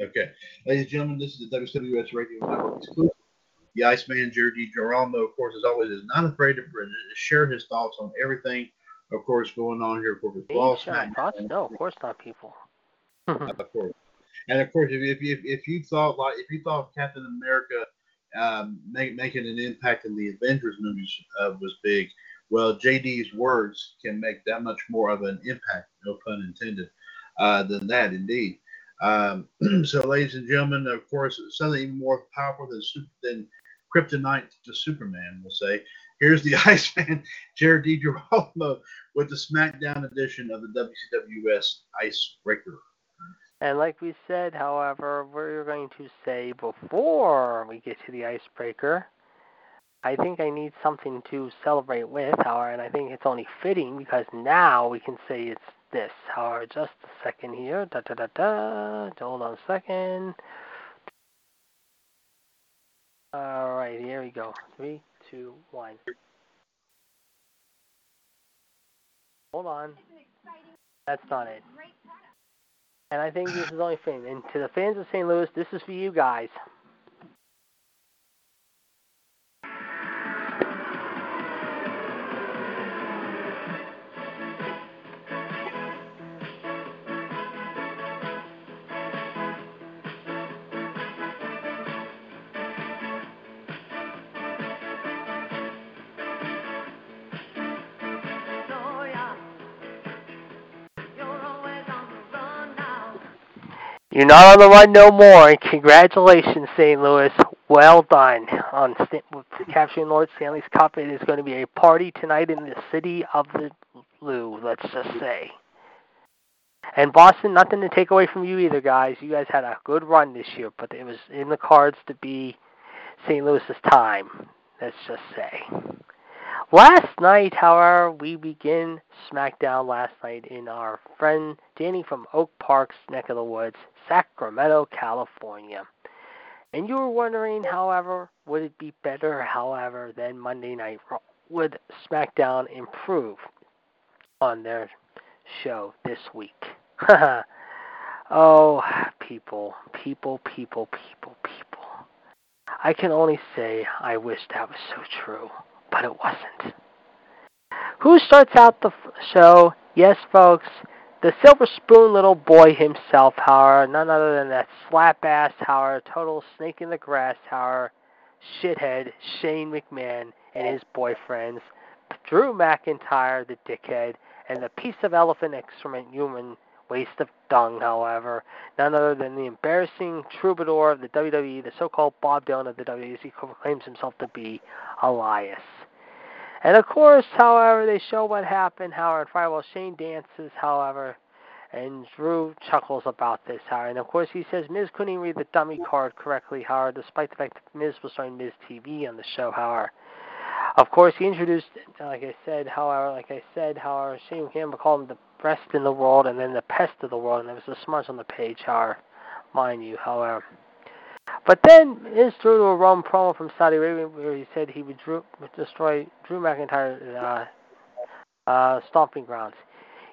Okay. Ladies and gentlemen, this is the WWS Radio Network exclusive. The Iceman, Jared DiGirolamo, of course, as always, is not afraid to to share his thoughts on everything, of course, going on here. Of course, with Me? Raw, Share my thoughts? SmackDown, No, of course not, people. of course. And of course, if if if, if you thought like if you thought Captain America um, make, making an impact in the Avengers movies uh, was big, well, JD's words can make that much more of an impact, no pun intended, uh, than that indeed. Um, so, ladies and gentlemen, of course, something even more powerful than than Kryptonite to Superman, we'll say. Here's the Iceman, Jared DiGirolamo, with the SmackDown edition of the WCWUS Icebreaker. And like we said, however, we're going to say before we get to the icebreaker, I think I need something to celebrate with, however, and I think it's only fitting because now we can say it's this. However, just a second here. Da da da da. Hold on a second. All right, here we go. Three, two, one. Hold on. That's not it. And I think this is only fitting. And to the fans of St. Louis, this is for you guys. You're not on the run no more, and congratulations, St. Louis. Well done on capturing Lord Stanley's Cup. It is going to be a party tonight in the city of the Lou, let's just say. And Boston, nothing to take away from you either, guys. You guys had a good run this year, but it was in the cards to be St. Louis's time, let's just say. Last night, however, we begin SmackDown last night in our friend Danny from Oak Park's neck of the woods, Sacramento, California. And you were wondering, however, would it be better, however, than Monday Night Raw? Would SmackDown improve on their show this week? oh, people, people, people, people, people. I can only say I wish that was so true, but it wasn't. Who starts out the show? Yes, folks, the silver spoon little boy himself, however, none other than that slap ass, however, total snake in the grass, however, shithead Shane McMahon and his boyfriends, Drew McIntyre, the dickhead, and the piece of elephant excrement human waste of dung, however, none other than the embarrassing troubadour of the WWE, the so-called Bob Dylan of the WWE, as he proclaims himself to be, Elias. And of course, however, they show what happened, however, and Friday, well, Shane dances, however, and Drew chuckles about this, however. And of course, he says Miz couldn't even read the dummy card correctly, however, despite the fact that Miz was starring Miz TV on the show, however. Of course, he introduced, like I said, however, like I said, however, Shane McMahon called him the best in the world and then the pest of the world, and there was a smudge on the page, however, mind you, however. But then Miz threw to a Rome promo from Saudi Arabia where he said he would, Drew, destroy Drew McIntyre's uh, uh, stomping grounds.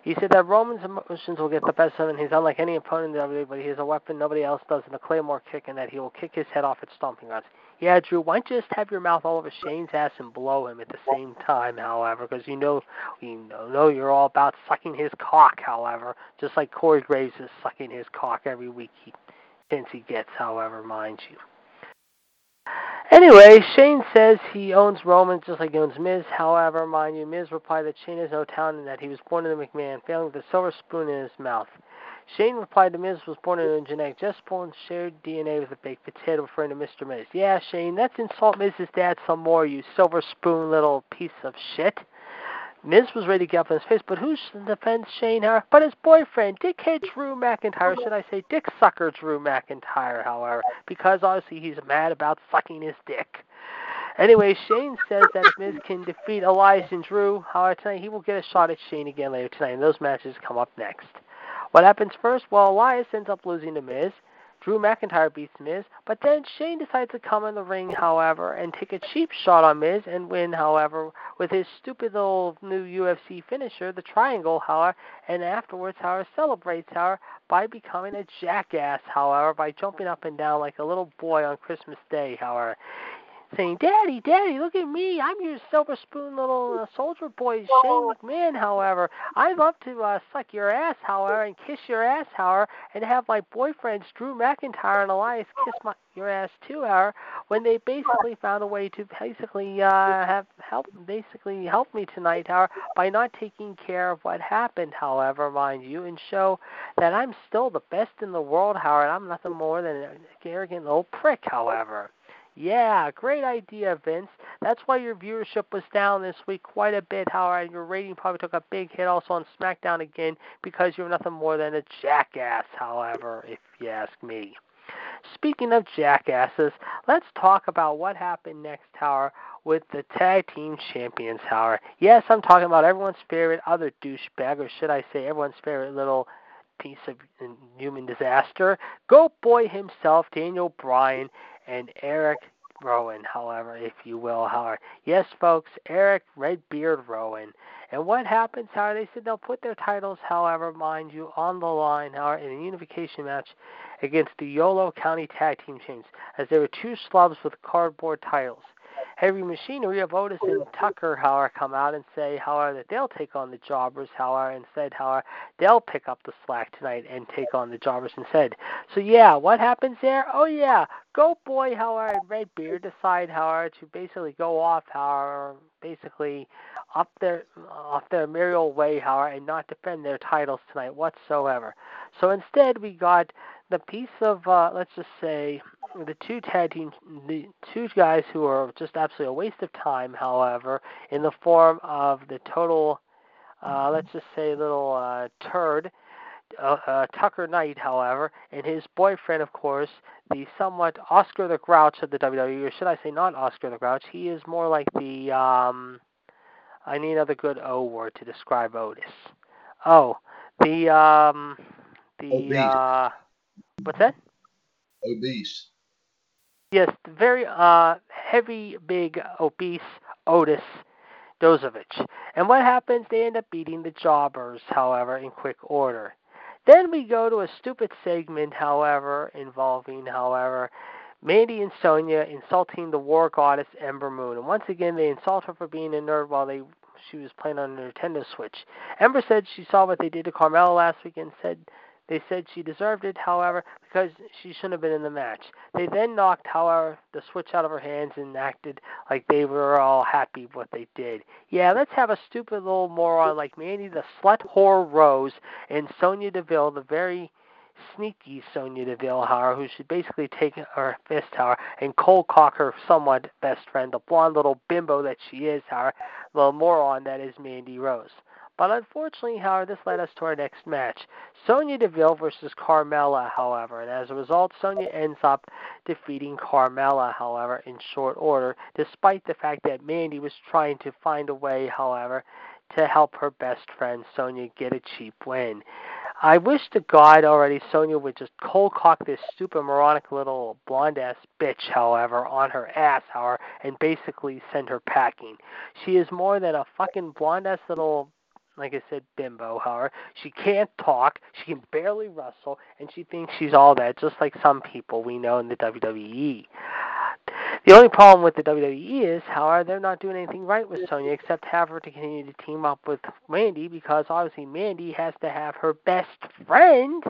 He said that Roman's emotions will get the best of him. He's unlike any opponent in WWE, but he has a weapon nobody else does in the Claymore kick, and that he will kick his head off at stomping grounds. Yeah, Drew, why don't you just have your mouth all over Shane's ass and blow him at the same time, however, because you know you know you're all about sucking his cock, however, just like Corey Graves is sucking his cock every week he, he gets, however, mind you. Anyway, Shane says he owns Roman just like he owns Miz. However, mind you, Miz replied that Shane has no talent and that he was born in the McMahon family with a silver spoon in his mouth. Shane replied that Miz was born in a genetic just born shared DNA with a baked potato, referring to Mr. Miz. Yeah, Shane, that's insult Miz's dad some more, you silver spoon little piece of shit. Miz was ready to get up in his face, but who defends Shane Harris? But his boyfriend, dickhead Drew McIntyre. Should I say dick sucker Drew McIntyre, however, because obviously he's mad about sucking his dick. Anyway, Shane says that if Miz can defeat Elias and Drew, however, tonight he will get a shot at Shane again later tonight, and those matches come up next. What happens first? Well, Elias ends up losing to Miz. Drew McIntyre beats Miz, but then Shane decides to come in the ring, however, and take a cheap shot on Miz and win, however, with his stupid little new UFC finisher, the triangle, however, and afterwards, however, celebrates, however, by becoming a jackass, however, by jumping up and down like a little boy on Christmas Day, however saying, Daddy, Daddy, look at me. I'm your silver spoon little uh, soldier boy, Shane McMahon, however. I'd love to uh, suck your ass, however, and kiss your ass, however, and have my boyfriends, Drew McIntyre and Elias, kiss my your ass too, however, when they basically found a way to basically uh, have help basically help me tonight, however, by not taking care of what happened, however, mind you, and show that I'm still the best in the world, however, I'm nothing more than an arrogant old prick, however. Yeah, great idea, Vince. That's why your viewership was down this week quite a bit, Howard. Your rating probably took a big hit also on SmackDown again because you're nothing more than a jackass, however, if you ask me. Speaking of jackasses, let's talk about what happened next, Tower, with the tag team champions, Tower. Yes, I'm talking about everyone's favorite other douchebag, or should I say everyone's favorite little piece of uh, human disaster. Goat Boy himself, Daniel Bryan, and Eric Rowan, however, if you will, however. Yes, folks, Eric Redbeard Rowan. And what happens, however, they said they'll put their titles, however, mind you, on the line, however, in a unification match against the Yolo County Tag Team Champions, as there were two slubs with cardboard titles. Heavy Machinery of Otis and Tucker, however, come out and say, however, that they'll take on the Jobbers, however, and said, however, they'll pick up the slack tonight and take on the Jobbers instead. So, yeah, what happens there? Oh, yeah, Goat Boy, however, and Redbeard decide, however, to basically go off, however, basically up their off their merry way, however, and not defend their titles tonight whatsoever. So instead, we got the piece of, uh, let's just say, the two tag team, the two guys who are just absolutely a waste of time, however, in the form of the total, uh, let's just say, little uh, turd, uh, uh, Tucker Knight, however, and his boyfriend, of course, the somewhat Oscar the Grouch of the WWE, or should I say, not Oscar the Grouch. He is more like the. Um, I need another good O word to describe Otis. Oh, the um, the uh, what's that? Obese. Yes, very uh, heavy, big, obese Otis Dozovic. And what happens? They end up beating the Jobbers, however, in quick order. Then we go to a stupid segment, however, involving, however, Mandy and Sonya insulting the war goddess Ember Moon. And once again, they insult her for being a nerd while they she was playing on a Nintendo Switch. Ember said she saw what they did to Carmella last week and said they said she deserved it, however, because she shouldn't have been in the match. They then knocked, however, the switch out of her hands and acted like they were all happy what they did. Yeah, let's have a stupid little moron like Mandy the slut whore Rose and Sonya Deville, the very sneaky Sonya Deville, however, who should basically take her fist, however, and cold cock her somewhat best friend, the blonde little bimbo that she is, however, the moron that is Mandy Rose. But unfortunately, however, this led us to our next match. Sonya Deville versus Carmella, however, and as a result, Sonya ends up defeating Carmella, however, in short order, despite the fact that Mandy was trying to find a way, however, to help her best friend Sonya get a cheap win. I wish to God already Sonya would just cold cock this stupid moronic little blonde ass bitch, however, on her ass, however, and basically send her packing. She is more than a fucking blonde ass little like I said, bimbo, however. She can't talk, she can barely wrestle, and she thinks she's all that, just like some people we know in the WWE. The only problem with the WWE is, however, they're not doing anything right with Sonya except have her to continue to team up with Mandy because obviously Mandy has to have her best friend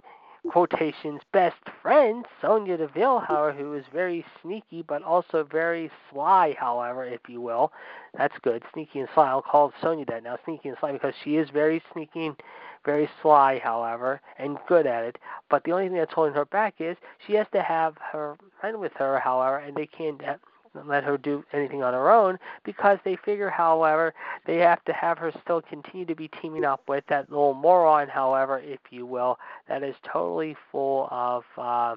quotations best friend, Sonya Deville, however, who is very sneaky but also very sly, however, if you will. That's good. Sneaky and sly. I'll call Sonya that now. Sneaky and sly because she is very sneaky and very sly, however, and good at it. But the only thing that's holding her back is she has to have her friend with her, however, and they can't let her do anything on her own because they figure, however, they have to have her still continue to be teaming up with that little moron, however, if you will, that is totally full of, uh,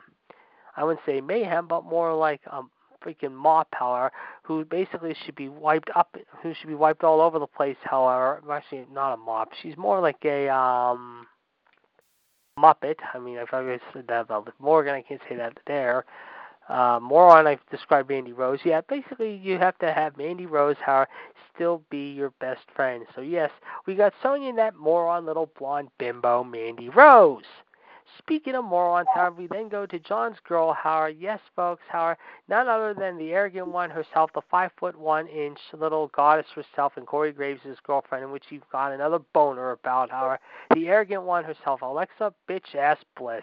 I wouldn't say mayhem, but more like a freaking mop, however, who basically should be wiped up, who should be wiped all over the place, however. Actually, not a mop. She's more like a, um, Muppet. I mean, I've I said that about Morgan, I can't say that there uh, moron I've described Mandy Rose. Yeah, basically you have to have Mandy Rose, however, still be your best friend. So yes, we got Sonya and that moron little blonde bimbo Mandy Rose. Speaking of morons, however, we then go to John's girl, Howard. Yes, folks, Howard, none other than the arrogant one herself, the five foot one inch little goddess herself, and Corey Graves' girlfriend, in which you've got another boner about, Howard. The arrogant one herself, Alexa bitch ass Bliss.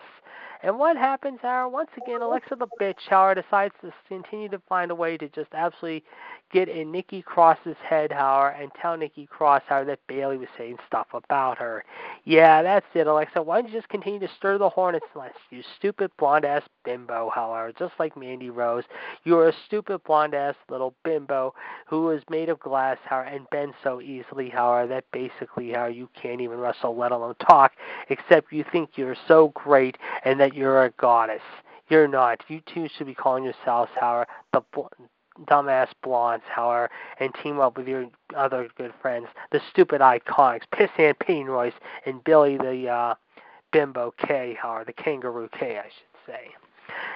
And what happens, Howard? Once again, Alexa the bitch, Howard, decides to continue to find a way to just absolutely get in Nikki Cross's head, Howard, and tell Nikki Cross, Howard, that Bayley was saying stuff about her. Yeah, that's it, Alexa. Why don't you just continue to stir the hornet's nest, you stupid blonde ass bimbo, Howard, just like Mandy Rose. You're a stupid blonde ass little bimbo who is made of glass, Howard, and bends so easily, Howard, that basically, Howard, you can't even wrestle, let alone talk, except you think you're so great and that you're a goddess. You're not. You two should be calling yourselves, Howard, the dumbass blondes, however, and team up with your other good friends, the stupid iconics, Pissant Royce and Billie the uh, Bimbo K, however, the Kangaroo K, I should say.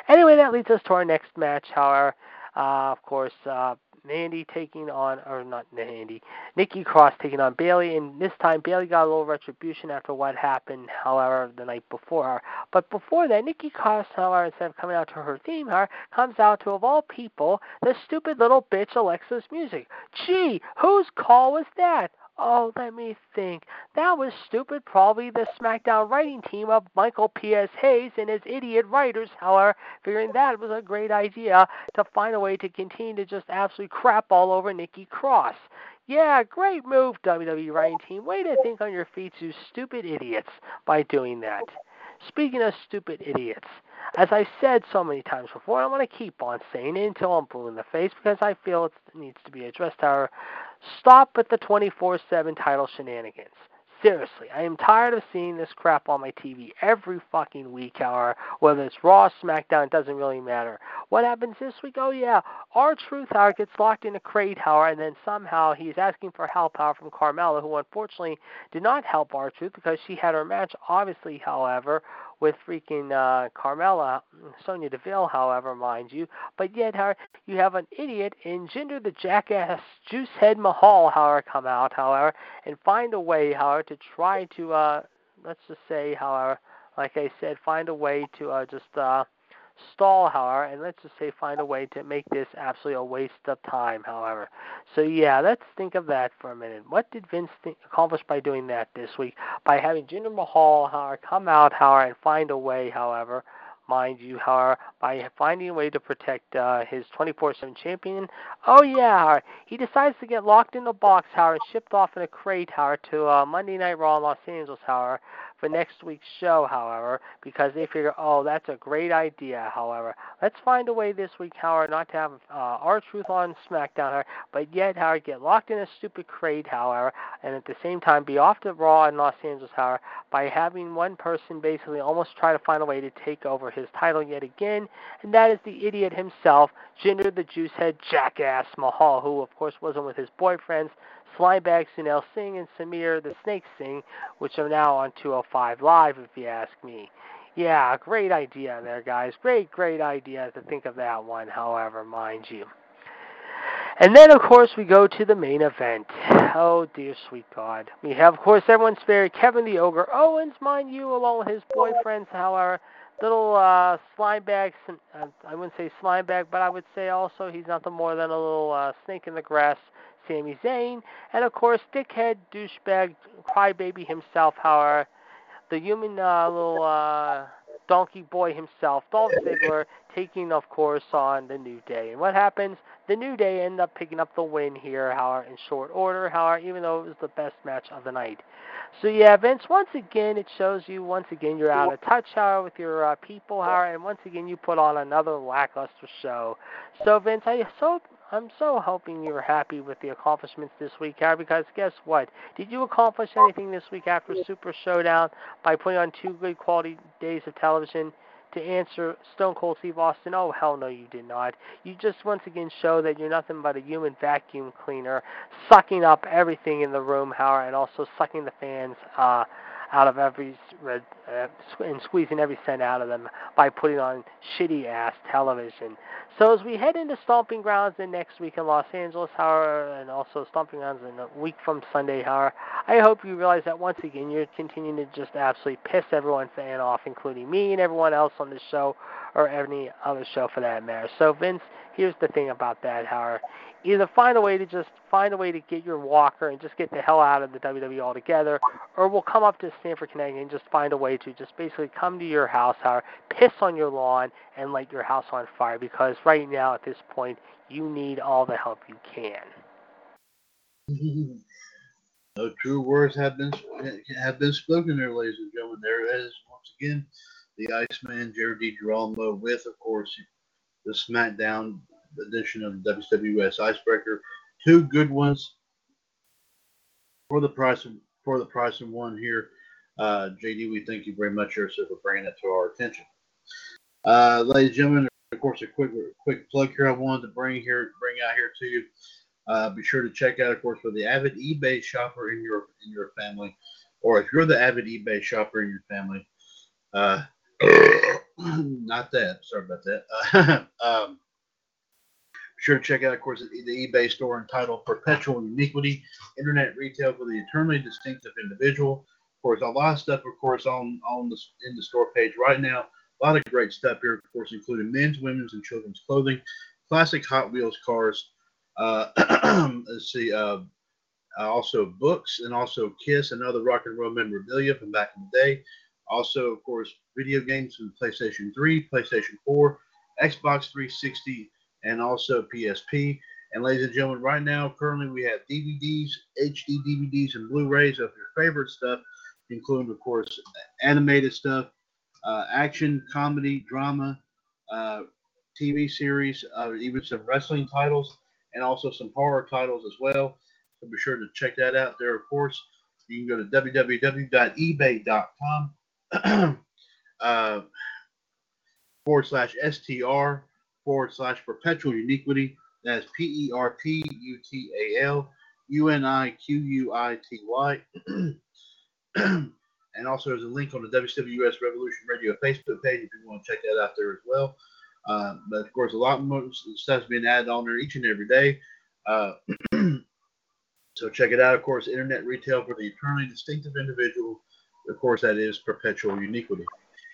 Anyway, that leads us to our next match, however. Uh, of course, uh, Mandy taking on, or not Mandy, Nikki Cross taking on Bayley, and this time Bayley got a little retribution after what happened, however, the night before. But before that, Nikki Cross, however, instead of coming out to her theme, however, comes out to, of all people, the stupid little bitch Alexa's music. Gee, whose call was that? Oh, let me think. That was stupid. Probably the SmackDown writing team of Michael P.S. Hayes and his idiot writers, however, figuring that was a great idea to find a way to continue to just absolutely crap all over Nikki Cross. Yeah, great move, WWE writing team. Way to think on your feet, you stupid idiots, by doing that. Speaking of stupid idiots, as I've said so many times before, I'm going to keep on saying it until I'm blue in the face because I feel it needs to be addressed. However, stop with the 24 7 title shenanigans. Seriously, I am tired of seeing this crap on my TV every fucking week, hour. whether it's Raw, SmackDown, it doesn't really matter. What happens this week? Oh, yeah, R-Truth, however, gets locked in a crate, however, and then somehow he's asking for help, however, from Carmella, who unfortunately did not help R-Truth because she had her match, obviously, however, with freaking uh, Carmella, Sonya Deville, however, mind you. But yet, however, you have an idiot in Jinder the Jackass Juicehead Mahal, however, come out, however, and find a way, however, to try to, uh, let's just say, however, like I said, find a way to uh, just uh, stall, however, and let's just say find a way to make this absolutely a waste of time, however. So yeah, let's think of that for a minute. What did Vince accomplish by doing that this week? By having Jinder Mahal, however, come out, however, and find a way, however, mind you, however, by finding a way to protect uh, his 24/7 champion. Oh yeah, however, he decides to get locked in the box, however, and shipped off in a crate, however, to uh, Monday Night Raw in Los Angeles, however, for next week's show, however, because they figure, oh, that's a great idea, however. Let's find a way this week, however, not to have uh, R-Truth on SmackDown, however, but yet, however, get locked in a stupid crate, however, and at the same time be off to Raw in Los Angeles, however, by having one person basically almost try to find a way to take over his title yet again, and that is the idiot himself, Jinder the Juicehead Jackass Mahal, who, of course, wasn't with his boyfriends, Slimebag Sunil Singh and Samir the Snake Singh, which are now on 205 Live, if you ask me. Yeah, great idea there, guys. Great, great idea to think of that one, however, mind you. And then, of course, we go to the main event. Oh, dear sweet God. We have, of course, everyone's favorite Kevin the Ogre Owens, mind you, along with his boyfriends, however, little uh. Uh, I wouldn't say slime bag, but I would say also he's nothing more than a little uh, snake in the grass, Sami Zayn. And, of course, dickhead, douchebag, crybaby himself, however, the human uh, little uh, donkey boy himself, Dolph Ziggler, taking, of course, on the New Day. And what happens? The New Day end up picking up the win here, however, in short order, however, even though it was the best match of the night. So yeah, Vince, once again, it shows you, once again, you're out of touch, however, with your uh, people, however, and once again, you put on another lackluster show. So, Vince, I so I'm so hoping you're happy with the accomplishments this week, Harry, because guess what? Did you accomplish anything this week after Super Showdown by putting on two good quality days of television? To answer Stone Cold Steve Austin, oh hell no, you did not. You just once again show that you're nothing but a human vacuum cleaner, sucking up everything in the room, Howard, and also sucking the fans uh, out of every uh, and squeezing every cent out of them by putting on shitty ass television. So as we head into Stomping Grounds in next week in Los Angeles, however, and also Stomping Grounds in a week from Sunday, however, I hope you realize that once again you're continuing to just absolutely piss everyone fan off, including me and everyone else on this show or any other show for that matter. So Vince, here's the thing about that, however either find a way to just find a way to get your walker and just get the hell out of the WWE altogether, or we'll come up to Stamford, Connecticut and just find a way to just basically come to your house, or piss on your lawn and light your house on fire. Because right now, at this point, you need all the help you can. No true words have been have been spoken there, ladies and gentlemen. There is once again the Iceman, Jared DiGirolamo, with of course the SmackDown edition of the WWS Icebreaker. Two good ones for the price of for the price of one here. Uh, JD, we thank you very much, for bringing that to our attention. Uh, ladies and gentlemen, of course, a quick quick plug here I wanted to bring here bring out here to you. Uh, be sure to check out, of course, for the avid eBay shopper in your in your family, or if you're the avid eBay shopper in your family. Uh, not that. Sorry about that. um, sure to check out, of course, the eBay store entitled Perpetual Uniquity Internet Retail for the Eternally Distinctive Individual. Of course, a lot of stuff, of course, on, on the, in the store page right now. A lot of great stuff here, of course, including men's, women's, and children's clothing, classic Hot Wheels cars. Uh, let's see, uh, also books and also Kiss and other rock and roll memorabilia from back in the day. Also, of course, video games from PlayStation 3, PlayStation 4, Xbox 360, and also PSP. And ladies and gentlemen, right now, currently we have DVDs, HD DVDs, and Blu-rays of your favorite stuff, including, of course, animated stuff, uh, action, comedy, drama, uh, TV series, uh, even some wrestling titles, and also some horror titles as well. So be sure to check that out there, of course. You can go to www.ebay.com uh, forward slash STR forward slash perpetual uniquity. That's P E R P U T A L U N I Q U I T Y. And also, there's a link on the WWS Revolution Radio Facebook page if you want to check that out there as well. Uh, but of course, a lot more stuff's being added on there each and every day. Uh, so check it out. Of course, internet retail for the eternally distinctive individual. Of course, that is perpetual uniquity.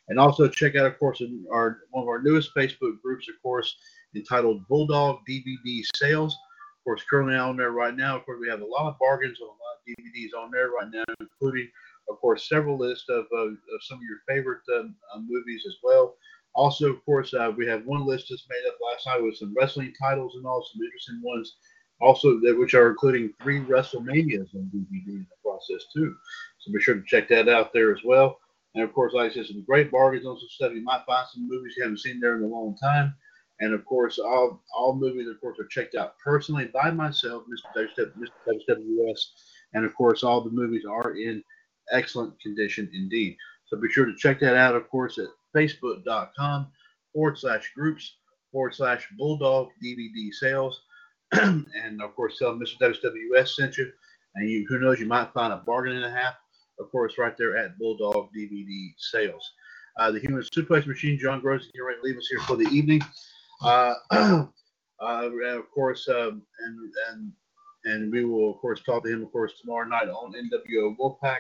And also check out, of course, our one of our newest Facebook groups, of course, entitled Bulldog DVD Sales. Of course, currently on there right now, of course, we have a lot of bargains on a lot of DVDs on there right now, including, of course, several lists of, uh, of some of your favorite um, uh, movies as well. Also, of course, uh, we have one list that's made up last night with some wrestling titles and all some interesting ones, also that which are including three WrestleManias on DVD in the process too. So be sure to check that out there as well. And of course, like I said, some great bargains on some stuff. You might find some movies you haven't seen there in a long time. And of course, all all movies, of course, are checked out personally by myself, Mr. WWS. And of course, all the movies are in excellent condition indeed. So be sure to check that out, of course, at facebook.com forward slash groups forward slash bulldog DVD sales. and of course, tell Mr. WWS sent you. And you, who knows, you might find a bargain and a half of course, right there at Bulldog DVD Sales. Uh, the Human Suplex Machine, John Gross, ready to leave us here for the evening. Uh, Uh, of course, um, and and and we will of course talk to him of course tomorrow night on NWO Wolfpack.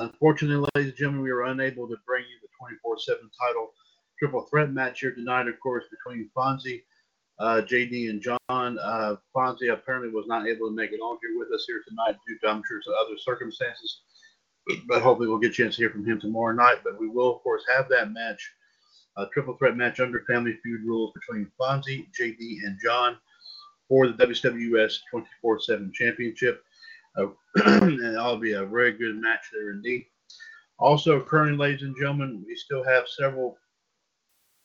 Unfortunately, ladies and gentlemen, we were unable to bring you the 24/7 title triple threat match here tonight. Of course, between Fonzie, uh, JD, and John. Uh, Fonzie apparently was not able to make it on here with us here tonight due to I'm sure some other circumstances. But hopefully, we'll get a chance to hear from him tomorrow night. But we will of course have that match a triple threat match under Family Feud rules between Fonzie, JD, and John for the WWS 24/7 Championship. Uh, and that'll be a very good match there indeed. Also, currently, ladies and gentlemen, we still have several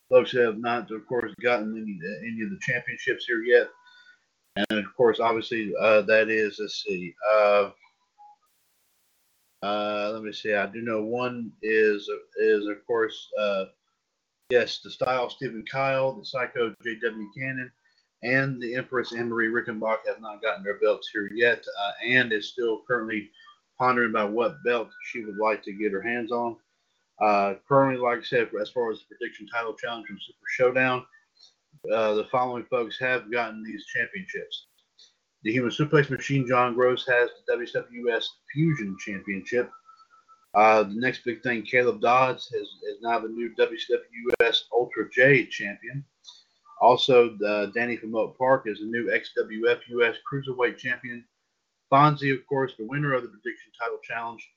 folks that have not, of course, gotten any, any of the championships here yet. And of course, obviously, uh, that is, let's see, uh, uh, let me see. I do know one is, is of course, uh, Yes, the style Stephen Kyle, the Psycho J.W. Cannon, and the Empress Anne-Marie Rickenbach have not gotten their belts here yet, uh, and is still currently pondering about what belt she would like to get her hands on. Uh, currently, like I said, as far as the prediction title challenge from Super Showdown, uh, the following folks have gotten these championships. The Human Suplex Machine, John Gross, has the WWS Fusion Championship. Uh, the next big thing, Caleb Dodds is, is now the new WWS Ultra J champion. Also, Danny from Oak Park is the new XWF US Cruiserweight champion. Fonzie, of course, the winner of the prediction title challenge,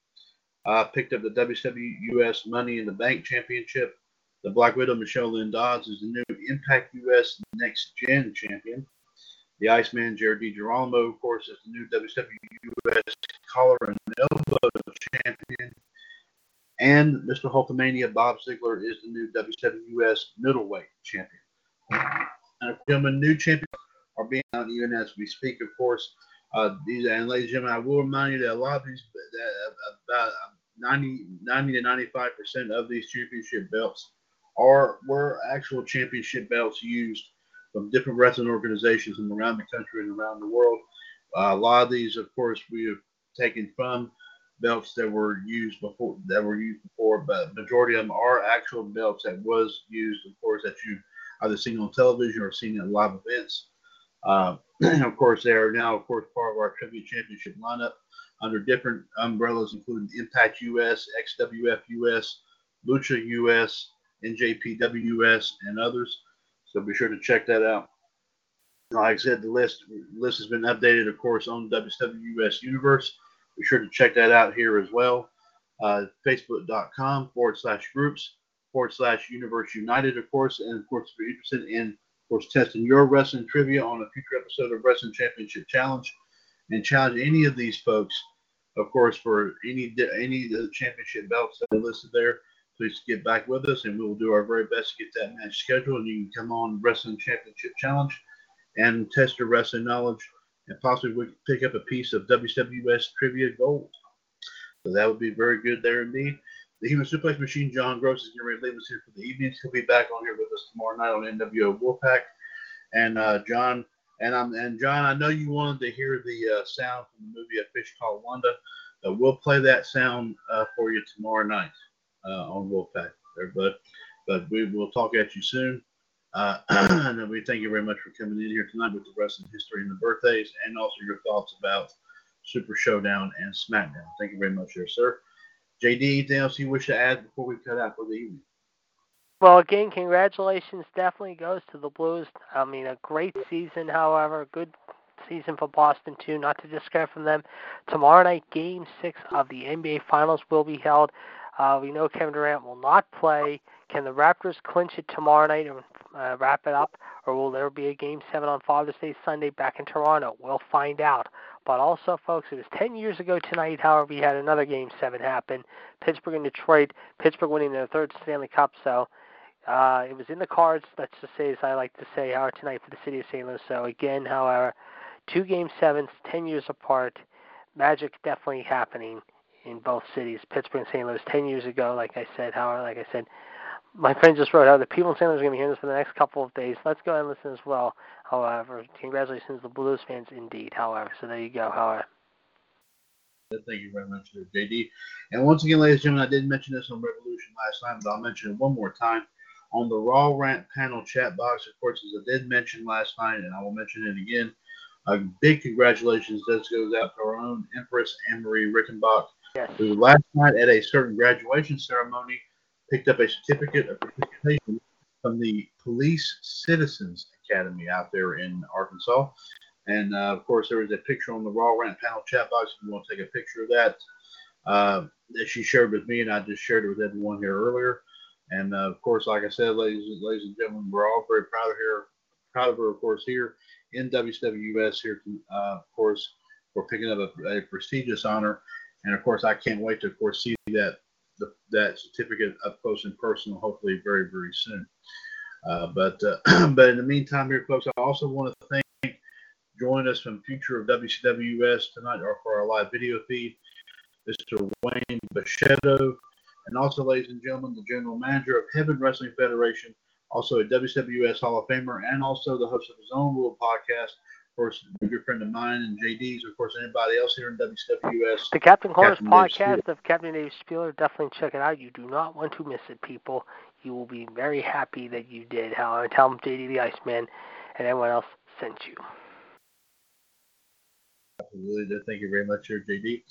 uh, picked up the WWS Money in the Bank championship. The Black Widow Michelle Lynn Dodds is the new Impact US Next Gen champion. The Iceman Jared DiGirolamo, of course, is the new WWS Collar and Elbow champion. And Mr. Hulkamania Bob Ziegler is the new WWS middleweight champion. And gentlemen, new champions are being out even as we speak, of course. Uh, these and ladies and gentlemen, I will remind you that a lot of these, about 90, 90 to 95 percent of these championship belts are were actual championship belts used from different wrestling organizations from around the country and around the world. Uh, a lot of these, of course, we have taken from belts that were used before that were used before, but majority of them are actual belts that was used, of course, that you either seen on television or seen at live events. Uh, of course, they are now, of course, part of our trivia championship lineup under different umbrellas, including Impact US, XWF US, Lucha US, NJPW US, and others. So be sure to check that out. Like I said, the list list has been updated, of course, on WWS Universe. Be sure to check that out here as well. Uh, Facebook.com forward slash groups forward slash Universe United, of course. And of course, if you're interested in, of course, testing your wrestling trivia on a future episode of Wrestling Championship Challenge and challenge any of these folks, of course, for any any of the championship belts that are listed there, please get back with us and we will do our very best to get that match scheduled. And you can come on Wrestling Championship Challenge and test your wrestling knowledge and possibly we pick up a piece of WWS trivia gold. So that would be very good there indeed. The Human Suplex Machine, John Gross, is going to leave us here for the evening. He'll be back on here with us tomorrow night on NWO Wolfpack. And uh, John, and I'm and John, I know you wanted to hear the uh, sound from the movie A Fish Called Wanda. Uh, we'll play that sound uh, for you tomorrow night uh, on Wolfpack, there. But we will talk at you soon. Uh, and we thank you very much for coming in here tonight with the wrestling history and the birthdays, and also your thoughts about Super Showdown and SmackDown. Thank you very much, there, sir. JD, anything else you wish to add before we cut out for the evening? Well, again, congratulations definitely goes to the Blues. I mean, a great season, however, good season for Boston too. Not to discount from them. Tomorrow night, Game Six of the NBA Finals will be held. Uh, we know Kevin Durant will not play. Can the Raptors clinch it tomorrow night and uh, wrap it up, or will there be a Game 7 on Father's Day Sunday back in Toronto? We'll find out. But also, folks, it was 10 years ago tonight, however, we had another Game 7 happen. Pittsburgh and Detroit. Pittsburgh winning their third Stanley Cup, so uh, it was in the cards, let's just say, as I like to say, however, tonight for the city of St. Louis. So, again, however, two Game 7s, 10 years apart. Magic definitely happening in both cities, Pittsburgh and St. Louis, 10 years ago, like I said, however, like I said, my friend just wrote out the people in St. Louis are going to be hearing this for the next couple of days. Let's go and listen as well. However, congratulations to the Blues fans indeed. However, so there you go. However. Thank you very much, JD. And once again, ladies and gentlemen, I did mention this on Revolution last time, but I'll mention it one more time. on the Raw Rant panel chat box. Of course, as I did mention last night, and I will mention it again, a big congratulations this goes out to our own Empress Anne Marie Rickenbach, Yes. last night at a certain graduation ceremony picked up a certificate of participation from the Police Citizens Academy out there in Arkansas. And uh, of course, there was a picture on the Raw Rant panel chat box. If you want to take a picture of that, uh, that she shared with me, and I just shared it with everyone here earlier. And uh, of course, like I said, ladies, ladies and gentlemen, we're all very proud of her, proud of her, of course, here in WWS here, uh, of course, for picking up a, a, prestigious honor. And of course, I can't wait to, of course, see that the, that certificate up close and personal, hopefully very, very soon. Uh, but uh, but in the meantime, here, folks, I also want to thank join us from Future of WCWUS tonight or for our live video feed, Mr. Wayne Bachetto, and also, ladies and gentlemen, the general manager of Heaven Wrestling Federation, also a WWS Hall of Famer, and also the host of his own little podcast. Of course, a good friend of mine and JD's, of course, anybody else here in WWS. The Captain Corners Dave podcast of Captain Dave Spieler. Definitely check it out. You do not want to miss it, people. You will be very happy that you did. How I tell him JD the Iceman and everyone else sent you. Absolutely. Thank you very much, here, JD.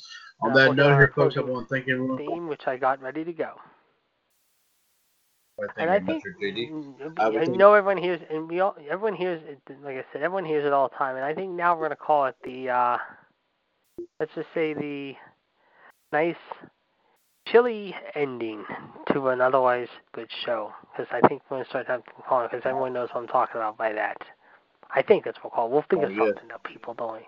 On Uh, that note, here, folks, I want to thank everyone. Theme, which I got ready to go. Thank and I think much, here, JD. mm, I I, know everyone hears, and we all, everyone hears, it, like I said, everyone hears it all the time. And I think now we're going to call it the, uh, let's just say the nice, chilly ending to an otherwise good show. Because I think we're going to start having calling it, because everyone knows what I'm talking about by that. I think that's what we'll call it. We'll think Oh, of something that people don't.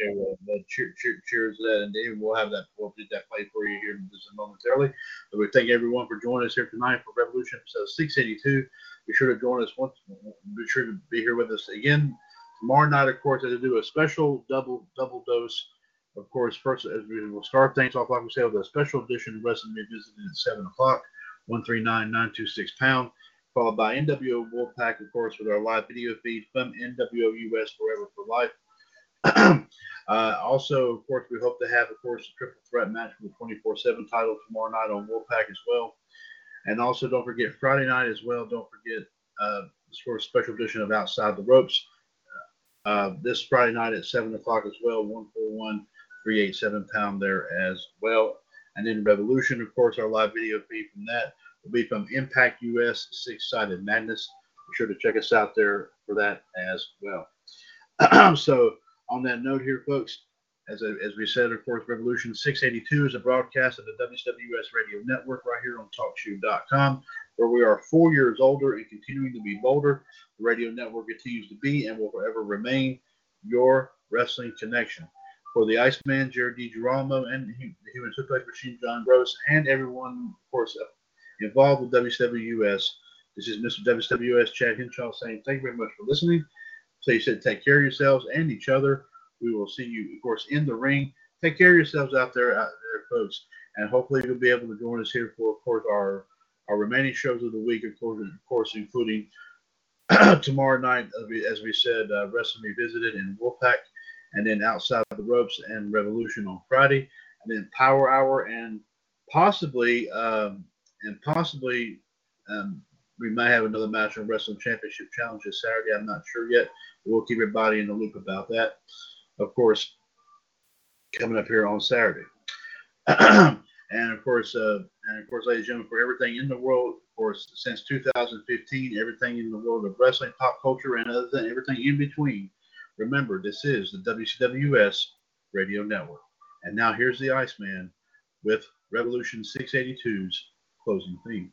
Okay, well, well, cheer, cheer, cheers to that, and David, we'll have that. We'll get that played for you here in just momentarily. But we thank everyone for joining us here tonight for Revolution episode 682. Be sure to join us once. Be sure to be here with us again tomorrow night. Of course, to do a special double double dose. Of course, first as we will start things off, like we said, with a special edition of Wrestling Revisited at seven o'clock, one three nine nine two six pound. Followed by NWO Wolfpack, of course, with our live video feed from NWO US Forever for Life. Uh, also, of course, we hope to have, of course, a triple threat match for the 24/7 title tomorrow night on Wolfpack as well. And also, don't forget Friday night as well. Don't forget uh, for a special edition of Outside the Ropes uh, this Friday night at seven o'clock as well. One four one three eight seven pound there as well. And then Revolution, of course, our live video feed from that will be from Impact US Six Sided Madness. Be sure to check us out there for that as well. so, on that note here, folks, as, as we said, of course, Revolution 682 is a broadcast of the WWS Radio Network right here on TalkShoe.com, where we are four years older and continuing to be bolder. The radio network continues to be and will forever remain your wrestling connection. For the Iceman, Jared DiGirolamo, and the Human Suplex Machine, John Gross, and everyone, of course, involved with WWS, this is Mr. WWS Chad Hinshaw saying thank you very much for listening. Please take care of yourselves and each other. We will see you, of course, in the ring. Take care of yourselves out there, out there, folks, and hopefully you'll be able to join us here for, of course, our our remaining shows of the week, of course, of course, including tomorrow night, as we, as we said, uh, Wrestling Revisited in Wolfpack, and then Outside the Ropes and Revolution on Friday, and then Power Hour, and possibly, um, and possibly, um, we might have another match on Wrestling Championship Challenge this Saturday. I'm not sure yet. We'll keep everybody in the loop about that. Of course, coming up here on Saturday. and of course, uh, and of course, ladies and gentlemen, for everything in the world, of course, since 2015, everything in the world of wrestling, pop culture, and other than everything in between. Remember, this is the WCWS Radio Network. And now here's the Iceman with Revolution 682's closing theme.